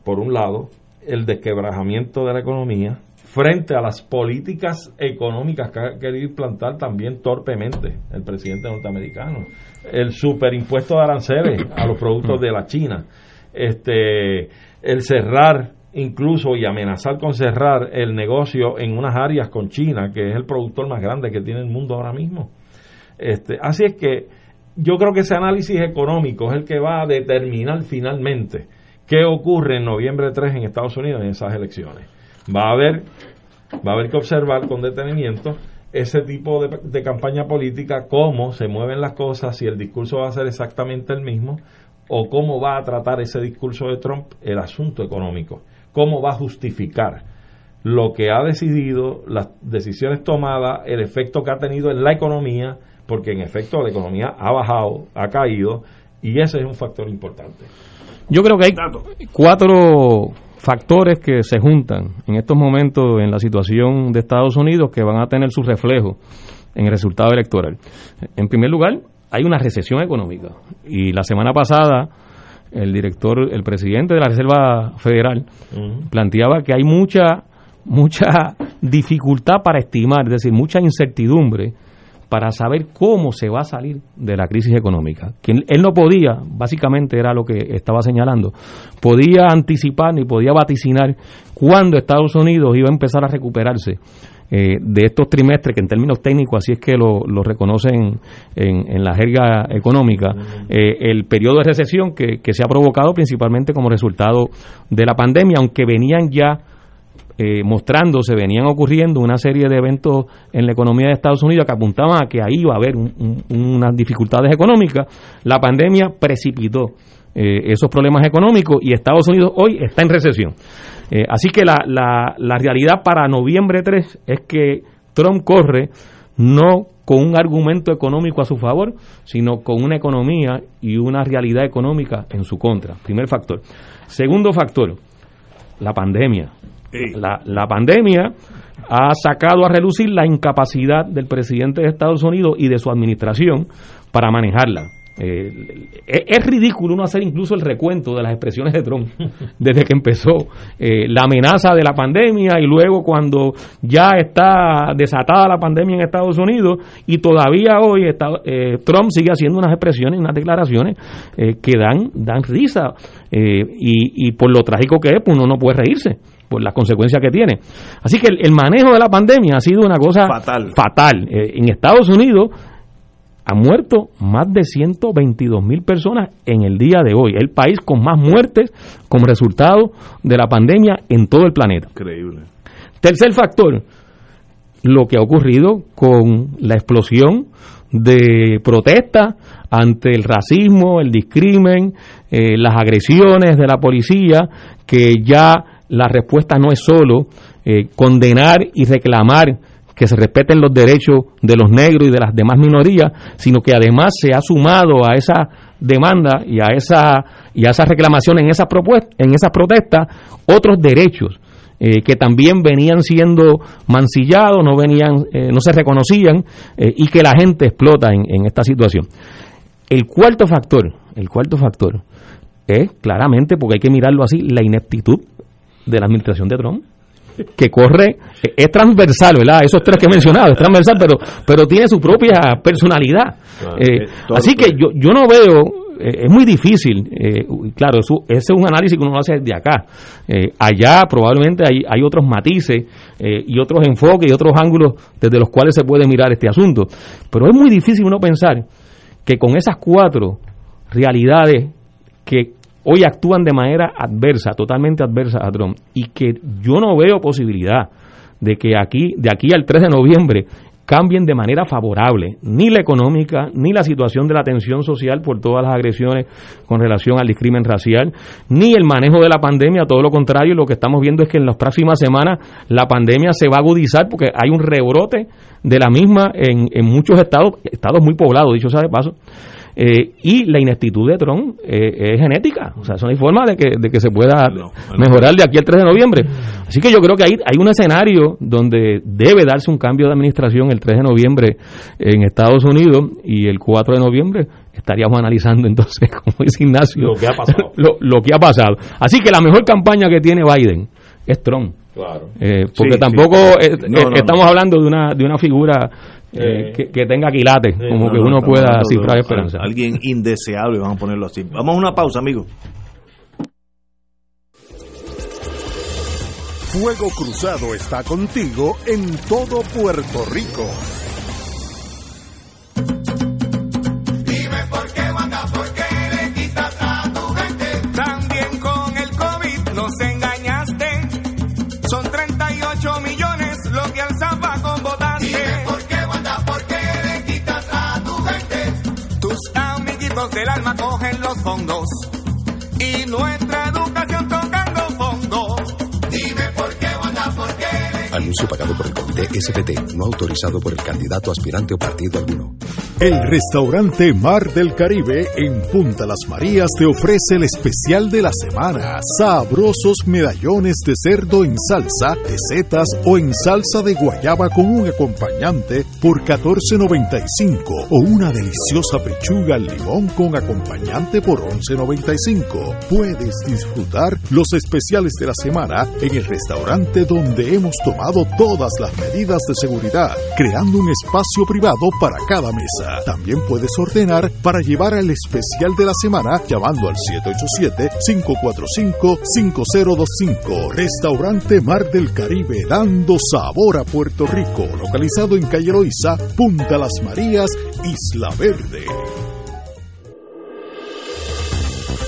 por un lado, el desquebrajamiento de la economía frente a las políticas económicas que ha querido implantar también torpemente el presidente norteamericano, el superimpuesto de aranceles a los productos de la China, este, el cerrar incluso y amenazar con cerrar el negocio en unas áreas con China, que es el productor más grande que tiene el mundo ahora mismo. Este, así es que yo creo que ese análisis económico es el que va a determinar finalmente qué ocurre en noviembre 3 en Estados Unidos en esas elecciones. Va a haber, va a haber que observar con detenimiento ese tipo de, de campaña política, cómo se mueven las cosas, si el discurso va a ser exactamente el mismo, o cómo va a tratar ese discurso de Trump el asunto económico cómo va a justificar lo que ha decidido, las decisiones tomadas, el efecto que ha tenido en la economía, porque en efecto la economía ha bajado, ha caído, y ese es un factor importante. Yo creo que hay cuatro factores que se juntan en estos momentos en la situación de Estados Unidos que van a tener su reflejo en el resultado electoral. En primer lugar, hay una recesión económica. Y la semana pasada el director, el presidente de la Reserva Federal, planteaba que hay mucha, mucha dificultad para estimar, es decir, mucha incertidumbre para saber cómo se va a salir de la crisis económica. Quien, él no podía, básicamente era lo que estaba señalando, podía anticipar ni podía vaticinar cuándo Estados Unidos iba a empezar a recuperarse eh, de estos trimestres, que en términos técnicos así es que lo, reconocen en, la jerga económica, eh, el periodo de recesión que, se ha provocado principalmente como resultado de la pandemia, aunque venían ya eh, mostrándose, venían ocurriendo una serie de eventos en la economía de Estados Unidos que apuntaban a que ahí iba a haber unas dificultades económicas, la pandemia precipitó esos problemas económicos y Estados Unidos hoy está en recesión. Eh, así que la, la, la realidad para noviembre 3 es que Trump corre no con un argumento económico a su favor, sino con una economía y una realidad económica en su contra. Primer factor. Segundo factor, la pandemia. La, la, pandemia ha sacado a relucir la incapacidad del presidente de Estados Unidos y de su administración para manejarla. Eh, es, ridículo uno hacer incluso el recuento de las expresiones de Trump desde que empezó eh, la amenaza de la pandemia y luego cuando ya está desatada la pandemia en Estados Unidos y todavía hoy está, eh, Trump sigue haciendo unas expresiones, unas declaraciones eh, que dan, dan risa y, y por lo trágico que es, pues uno no puede reírse por las consecuencias que tiene. Así que el, el manejo de la pandemia ha sido una cosa Fatal. fatal. Eh, en Estados Unidos han muerto más de 122 mil personas en el día de hoy. El país con más muertes como resultado de la pandemia en todo el planeta. Increíble. Tercer factor, lo que ha ocurrido con la explosión de protesta ante el racismo, el discrimen, eh, las agresiones de la policía, que ya la respuesta no es solo eh, condenar y reclamar que se respeten los derechos de los negros y de las demás minorías, sino que además se ha sumado a esa demanda y a esa y a esa reclamación en esa propuesta, en esas protestas otros derechos eh, que también venían siendo mancillados, no venían, eh, no se reconocían eh, y que la gente explota en, en esta situación. El cuarto factor, el cuarto factor es claramente, porque hay que mirarlo así, la ineptitud de la administración de Trump que corre, es transversal, ¿verdad? Esos tres que he mencionado, es transversal, pero, pero tiene su propia personalidad. Eh, así que yo, yo no veo, eh, es muy difícil, eh, claro, eso, ese es un análisis que uno hace desde acá. Eh, allá probablemente hay, hay otros matices y otros enfoques y otros ángulos desde los cuales se puede mirar este asunto. Pero es muy difícil uno pensar que con esas cuatro realidades que hoy actúan de manera adversa, totalmente adversa a Trump, y que yo no veo posibilidad de que aquí, de aquí al 3 de noviembre, cambien de manera favorable ni la económica, ni la situación de la tensión social por todas las agresiones con relación al discrimen racial, ni el manejo de la pandemia, todo lo contrario, lo que estamos viendo es que en las próximas semanas la pandemia se va a agudizar porque hay un rebrote de la misma en, en muchos estados, estados muy poblados, dicho sea de paso, eh, y la ineptitud de Trump eh, es genética. O sea, eso no hay forma de que, de que se pueda mejorar de aquí al 3 de noviembre. Así que yo creo que hay, hay un escenario donde debe darse un cambio de administración el 3 de noviembre en Estados Unidos y el 4 de noviembre estaríamos analizando entonces, como dice Ignacio, Lo que ha pasado. lo, lo que ha pasado. Así que la mejor campaña que tiene Biden es Trump. Claro. Eh, porque Sí, tampoco sí. No, eh, no, estamos no. hablando de una, de una figura eh, Eh. que, que tenga quilates, como No, que no, uno pueda hablando cifrar al- esperanza. Alguien indeseable, vamos a ponerlo así. Vamos a una pausa, amigos. Fuego Cruzado está contigo en todo Puerto Rico. Amiguitos del alma cogen los fondos. Y nuestra educación tocando fondo. Dime por qué, Wanda, por qué Anuncio pagado por el Comité SPT, no autorizado por el candidato aspirante o partido alguno. El restaurante Mar del Caribe en Punta Las Marías te ofrece el especial de la semana. Sabrosos medallones de cerdo en salsa, de setas o en salsa de guayaba con un acompañante por $14.95 o una deliciosa pechuga al limón con acompañante por $11.95. Puedes disfrutar los especiales de la semana en el restaurante donde hemos tomado todas las medidas de seguridad, creando un espacio privado para cada mesa. También puedes ordenar para llevar al especial de la semana llamando al 787-545-5025. Restaurante Mar del Caribe, dando sabor a Puerto Rico, localizado en Calle Loíza, Punta Las Marías, Isla Verde.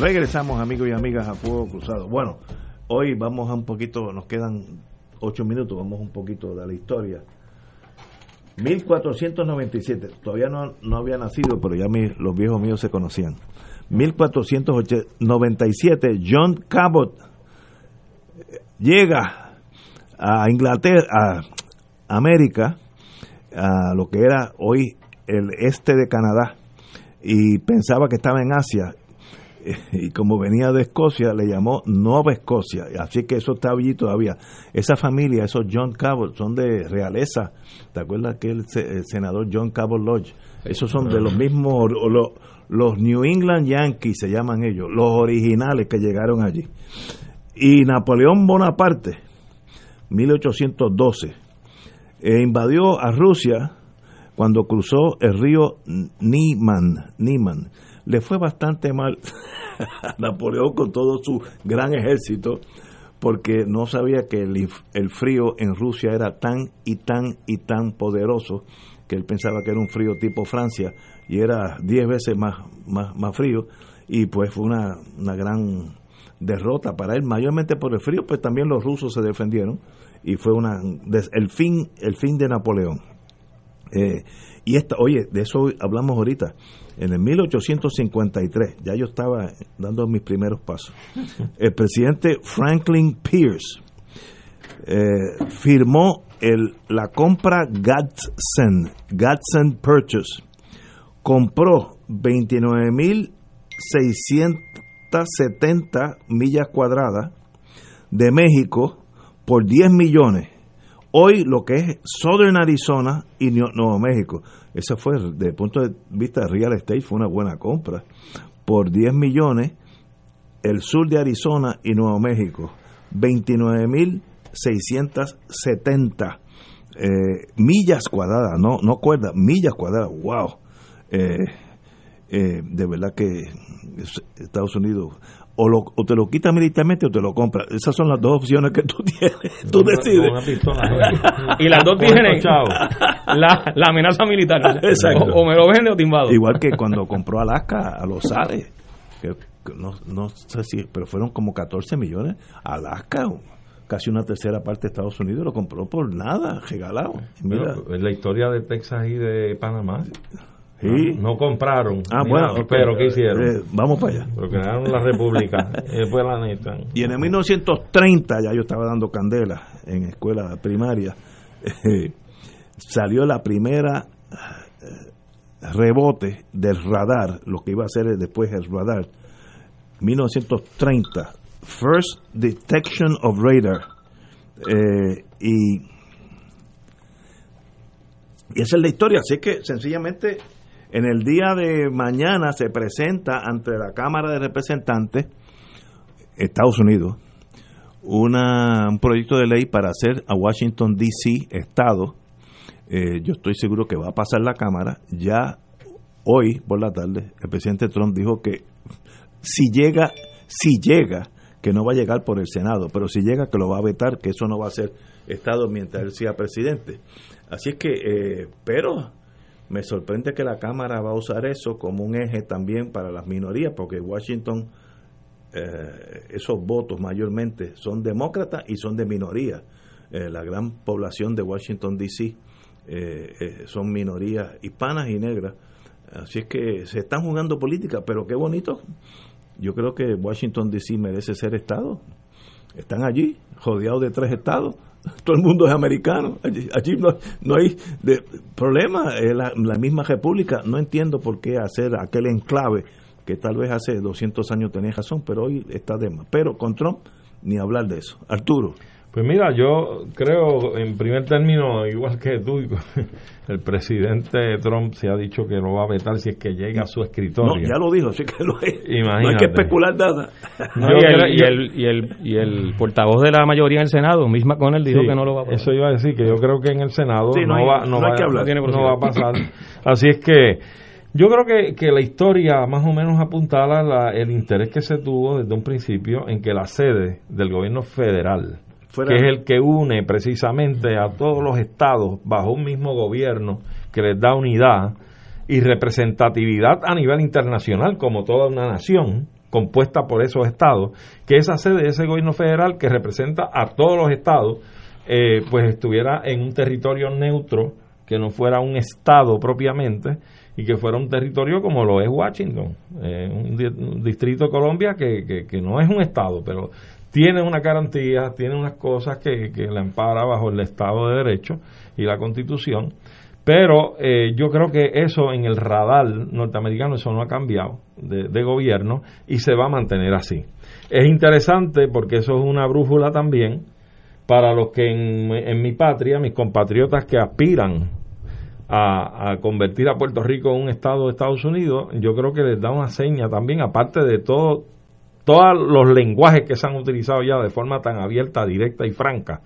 Regresamos amigos y amigas a Fuego Cruzado. Bueno, hoy vamos a un poquito, nos quedan ocho minutos, vamos un poquito de la historia. 1497, todavía no, no había nacido, pero ya mi- los viejos míos se conocían. 1497, John Cabot eh, llega a Inglaterra, a América, a lo que era hoy el este de Canadá, y pensaba que estaba en Asia, y como venía de Escocia, le llamó Nueva Escocia, así que eso está allí todavía. Esa familia, esos John Cabot, son de realeza, ¿te acuerdas que el, se- el senador John Cabot Lodge? Esos son de los mismos, los New England Yankees se llaman ellos, los originales que llegaron allí. Y Napoleón Bonaparte, 1812, e invadió a Rusia cuando cruzó el río Nieman. Nieman. Le fue bastante mal a Napoleón con todo su gran ejército porque no sabía que el, el frío en Rusia era tan y tan y tan poderoso que él pensaba que era un frío tipo Francia y era 10 veces más, más, más frío y pues fue una, una gran derrota para él, mayormente por el frío, pues también los rusos se defendieron y fue una el fin el fin de Napoleón. Eh, y esta, oye, de eso hablamos ahorita. En el 1853, ya yo estaba dando mis primeros pasos. El presidente Franklin Pierce eh, firmó la compra Gadsden, Gadsden Purchase. Compró 29.670 millas cuadradas de México por 10 millones. Hoy lo que es Southern Arizona y Nue- Nuevo México, esa fue, desde el punto de vista de real estate, fue una buena compra. Por 10 millones, el sur de Arizona y Nuevo México, 29.670 eh, millas cuadradas, no, no cuerdas, millas cuadradas, wow. Eh, eh, de verdad que es- Estados Unidos o, lo, o te lo quita militarmente o te lo compra. Esas son las dos opciones que tú tienes. Tú decides. con una pistola. y las dos tienen la, la amenaza militar. o sea, Exacto. O, o me lo vende o timbado. Igual que cuando compró Alaska a los Ares, que, que no, no sé si, pero fueron como 14 millones. Alaska, casi una tercera parte de Estados Unidos, lo compró por nada, regalado. Mira, es la historia de Texas y de Panamá. Sí. No, no compraron. Ah, bueno, nada, pero ¿qué hicieron? Eh, vamos para allá. Pero crearon la república. y después la neta. Y en el 1930, ya yo estaba dando candela en escuela primaria, eh, salió la primera eh, rebote del radar, lo que iba a ser después el radar, 1930, First Detection of Radar. Eh, y, y esa es la historia, así que sencillamente en el día de mañana se presenta ante la Cámara de Representantes Estados Unidos una, un proyecto de ley para hacer a Washington, D.C. Estado. Eh, yo estoy seguro que va a pasar la Cámara. Ya hoy por la tarde el presidente Trump dijo que si llega, si llega, que no va a llegar por el Senado, pero si llega que lo va a vetar, que eso no va a ser Estado mientras él sea presidente. Así es que, eh, pero me sorprende que la Cámara va a usar eso como un eje también para las minorías, porque Washington, eh, esos votos mayormente son demócratas y son de minoría. Eh, la gran población de Washington, D.C. eh, son minorías hispanas y negras. Así es que se están jugando política, pero qué bonito. Yo creo que Washington DC merece ser Estado. Están allí, rodeados de tres estados. Todo el mundo es americano. Allí, allí no, hay de, problema. Es la, la misma república. No entiendo por qué hacer aquel enclave que tal vez hace 200 años tenía razón, pero hoy está de más. Pero con Trump, ni hablar de eso. Arturo. Pues mira, yo creo, en primer término, igual que tú, el presidente Trump se ha dicho que no va a vetar si es que llega a su escritorio. No, ya lo dijo, así que no hay, Imagínate. no hay que especular nada. No, y, el, y, el, y, el, y el portavoz de la mayoría en el Senado, misma con él, dijo Sí, que no lo va a pasar. Eso iba a decir que yo creo que en el Senado Sí, no hay- va, no, a pasar. Así es que yo creo que, que la historia más o menos apuntala la- el interés que se tuvo desde un principio en que la sede del gobierno federal, Que es el que une precisamente a todos los estados bajo un mismo gobierno que les da unidad y representatividad a nivel internacional como toda una nación compuesta por esos estados, que esa sede de ese gobierno federal que representa a todos los estados, eh, pues estuviera en un territorio neutro, que no fuera un estado propiamente, y que fuera un territorio como lo es Washington, eh, un, di- un distrito de Colombia que- que no es un estado, pero tiene una garantía, tiene unas cosas que, que la ampara bajo el Estado de Derecho y la Constitución, pero eh, yo creo que eso en el radar norteamericano, eso no ha cambiado de, gobierno y se va a mantener así. Es interesante porque eso es una brújula también para los que en, en mi patria, mis compatriotas que aspiran a, a convertir a Puerto Rico en un estado de Estados Unidos, yo creo que les da una seña también, aparte de todo, todos los lenguajes que se han utilizado ya de forma tan abierta, directa y franca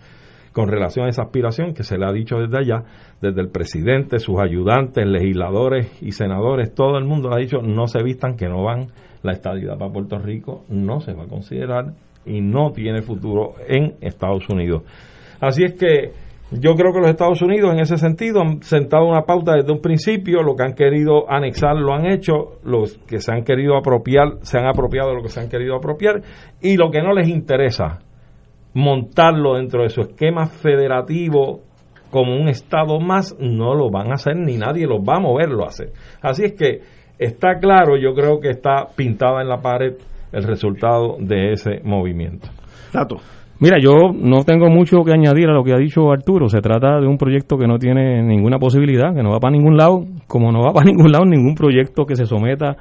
con relación a esa aspiración que se le ha dicho desde allá, desde el presidente, sus ayudantes, legisladores y senadores, todo el mundo le ha dicho no se vistan que no van, la estadidad para Puerto Rico no se va a considerar y no tiene futuro en Estados Unidos. Así es que yo creo que los Estados Unidos en ese sentido han sentado una pauta desde un principio, lo que han querido anexar lo han hecho, los que se han querido apropiar se han apropiado de lo que se han querido apropiar y lo que no les interesa montarlo dentro de su esquema federativo como un estado más no lo van a hacer ni nadie los va a moverlo a hacer. Así es que está claro, yo creo que está pintada en la pared el resultado de ese movimiento. Tato. Mira, yo no tengo mucho que añadir a lo que ha dicho Arturo. Se trata de un proyecto que no tiene ninguna posibilidad, que no va para ningún lado, como no va para ningún lado ningún proyecto que se someta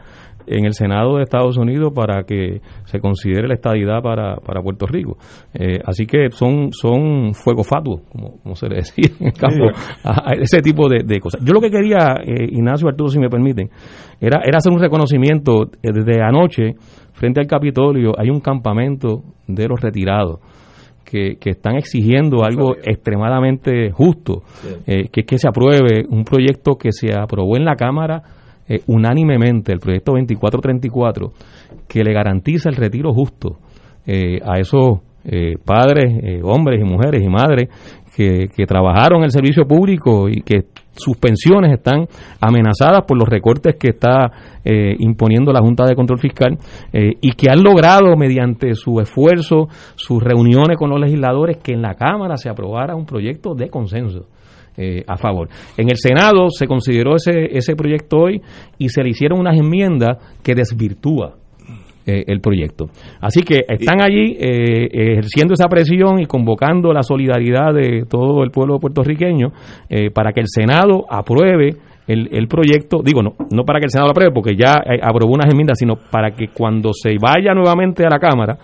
en el Senado de Estados Unidos para que se considere la estadidad para, para Puerto Rico. Eh, así que son, son fuego fatuo, como, como se le decía en el campo, a, a ese tipo de, de cosas. Yo lo que quería, eh, Ignacio Arturo, si me permiten, era, era hacer un reconocimiento eh, desde anoche frente al Capitolio. Hay un campamento de los retirados que, que están exigiendo algo extremadamente justo, eh, que es que se apruebe un proyecto que se aprobó en la Cámara eh, unánimemente, el proyecto 2434, que le garantiza el retiro justo eh, a esos eh, padres, hombres y mujeres y madres que, trabajaron en el servicio público y que sus pensiones están amenazadas por los recortes que está eh, imponiendo la Junta de Control Fiscal eh, y que han logrado mediante su esfuerzo, sus reuniones con los legisladores, que en la Cámara se aprobara un proyecto de consenso. eh, a favor. En el Senado se consideró ese, ese proyecto hoy y se le hicieron unas enmiendas que desvirtúa eh, el proyecto. Así que están allí eh, ejerciendo esa presión y convocando la solidaridad de todo el pueblo puertorriqueño eh, para que el Senado apruebe el, el proyecto, digo, no, no para que el Senado lo apruebe, porque ya eh, aprobó unas enmiendas, sino para que cuando se vaya nuevamente a la Cámara,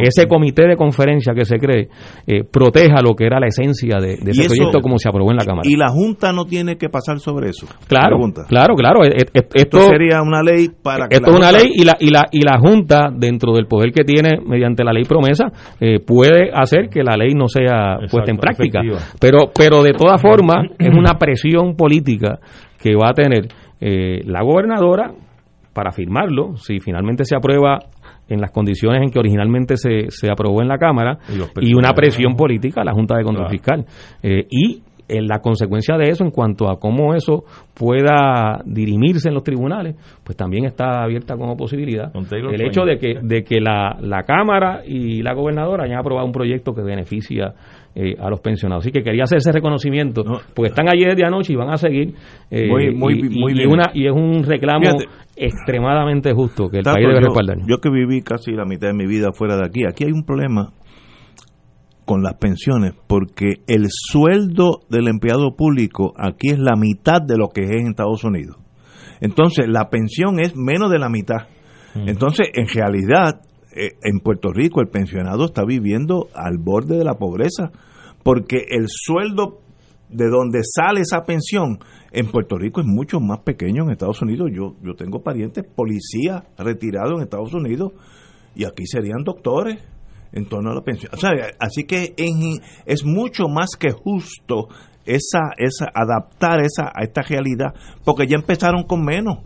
ese comité de conferencia que se cree eh, proteja lo que era la esencia de, de ese eso- proyecto como se aprobó en la Cámara. Y la Junta no tiene que pasar sobre eso. Claro, Pregunta. claro, claro. eh, eh, Esto, Esto sería una ley para que esto es una ley y la, y, la, y la Junta, dentro del poder que tiene mediante la ley promesa, eh, puede hacer que la ley no sea puesta en práctica. efectiva. Pero, pero de todas formas, es una presión política que va a tener eh, la gobernadora para firmarlo, si finalmente se aprueba en las condiciones en que originalmente se, se aprobó en la Cámara, Y una presión política a la Junta de Control Claro. Fiscal. Eh, y en la consecuencia de eso en cuanto a cómo eso pueda dirimirse en los tribunales, pues también está abierta como posibilidad el hecho de que, de que la, la Cámara y la gobernadora hayan aprobado un proyecto que beneficia eh, a los pensionados. Así que quería hacer ese reconocimiento, porque están allí desde anoche y van a seguir. eh, Muy- muy- y, muy y- y bien. una, y es un reclamo Fíjate. extremadamente justo que el país debe yo, respaldar. yo que viví casi la mitad de mi vida fuera de aquí, aquí hay un problema con las pensiones, porque el sueldo del empleado público aquí es la mitad de lo que es en Estados Unidos. Entonces, la pensión es menos de la mitad. Entonces, en realidad, eh, en Puerto Rico el pensionado está viviendo al borde de la pobreza, porque el sueldo de donde sale esa pensión en Puerto Rico es mucho más pequeño en Estados Unidos. Yo, yo tengo parientes policías retirados en Estados Unidos y aquí serían doctores en torno a la pensión. O sea, así que en- es mucho más que justo esa, esa adaptar esa a esta realidad, porque ya empezaron con menos.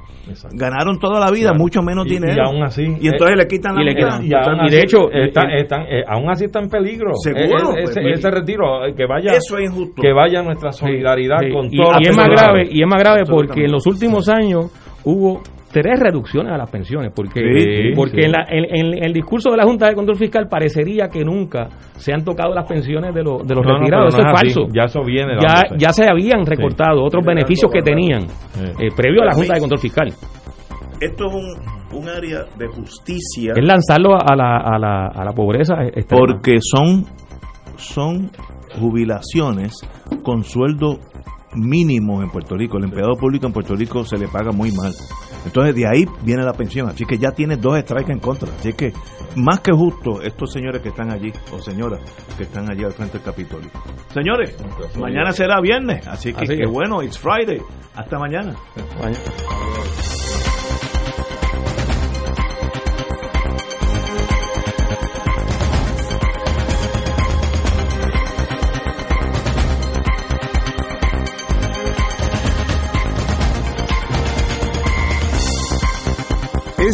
Ganaron toda la vida Claro. mucho menos Y- dinero. Y aún así. Y entonces eh, le quitan la y le mitad. quitan- y aún Y así de hecho, están, eh, están- eh, aún así está en peligro. Seguro, Eh, ese, pues, ese retiro, eh, que vaya. Eso es injusto. Que vaya nuestra solidaridad Sí, con y, todos y es más grave y es más grave porque en los últimos años hubo tres reducciones a las pensiones porque Sí, sí, porque sí. En, la- en- en el discurso de la Junta de Control Fiscal parecería que nunca se han tocado las pensiones de, los de los No, retirados no eso es así. falso Ya eso viene ya, ya se habían recortado otros beneficios que tenían eh, previo a la Junta de Control Fiscal Esto es un, un área de justicia. es lanzarlo a la, a la, a la pobreza extrema. porque son son jubilaciones con sueldo mínimo en Puerto Rico. El empleado público en Puerto Rico se le paga muy mal. Entonces de ahí viene la pensión. Así que ya tiene dos strikes en contra. Así que más que justo estos señores que están allí o señoras que están allí al frente del Capitolio. Señores, mañana será viernes. Así que Así que- bueno, it's Friday. Hasta mañana.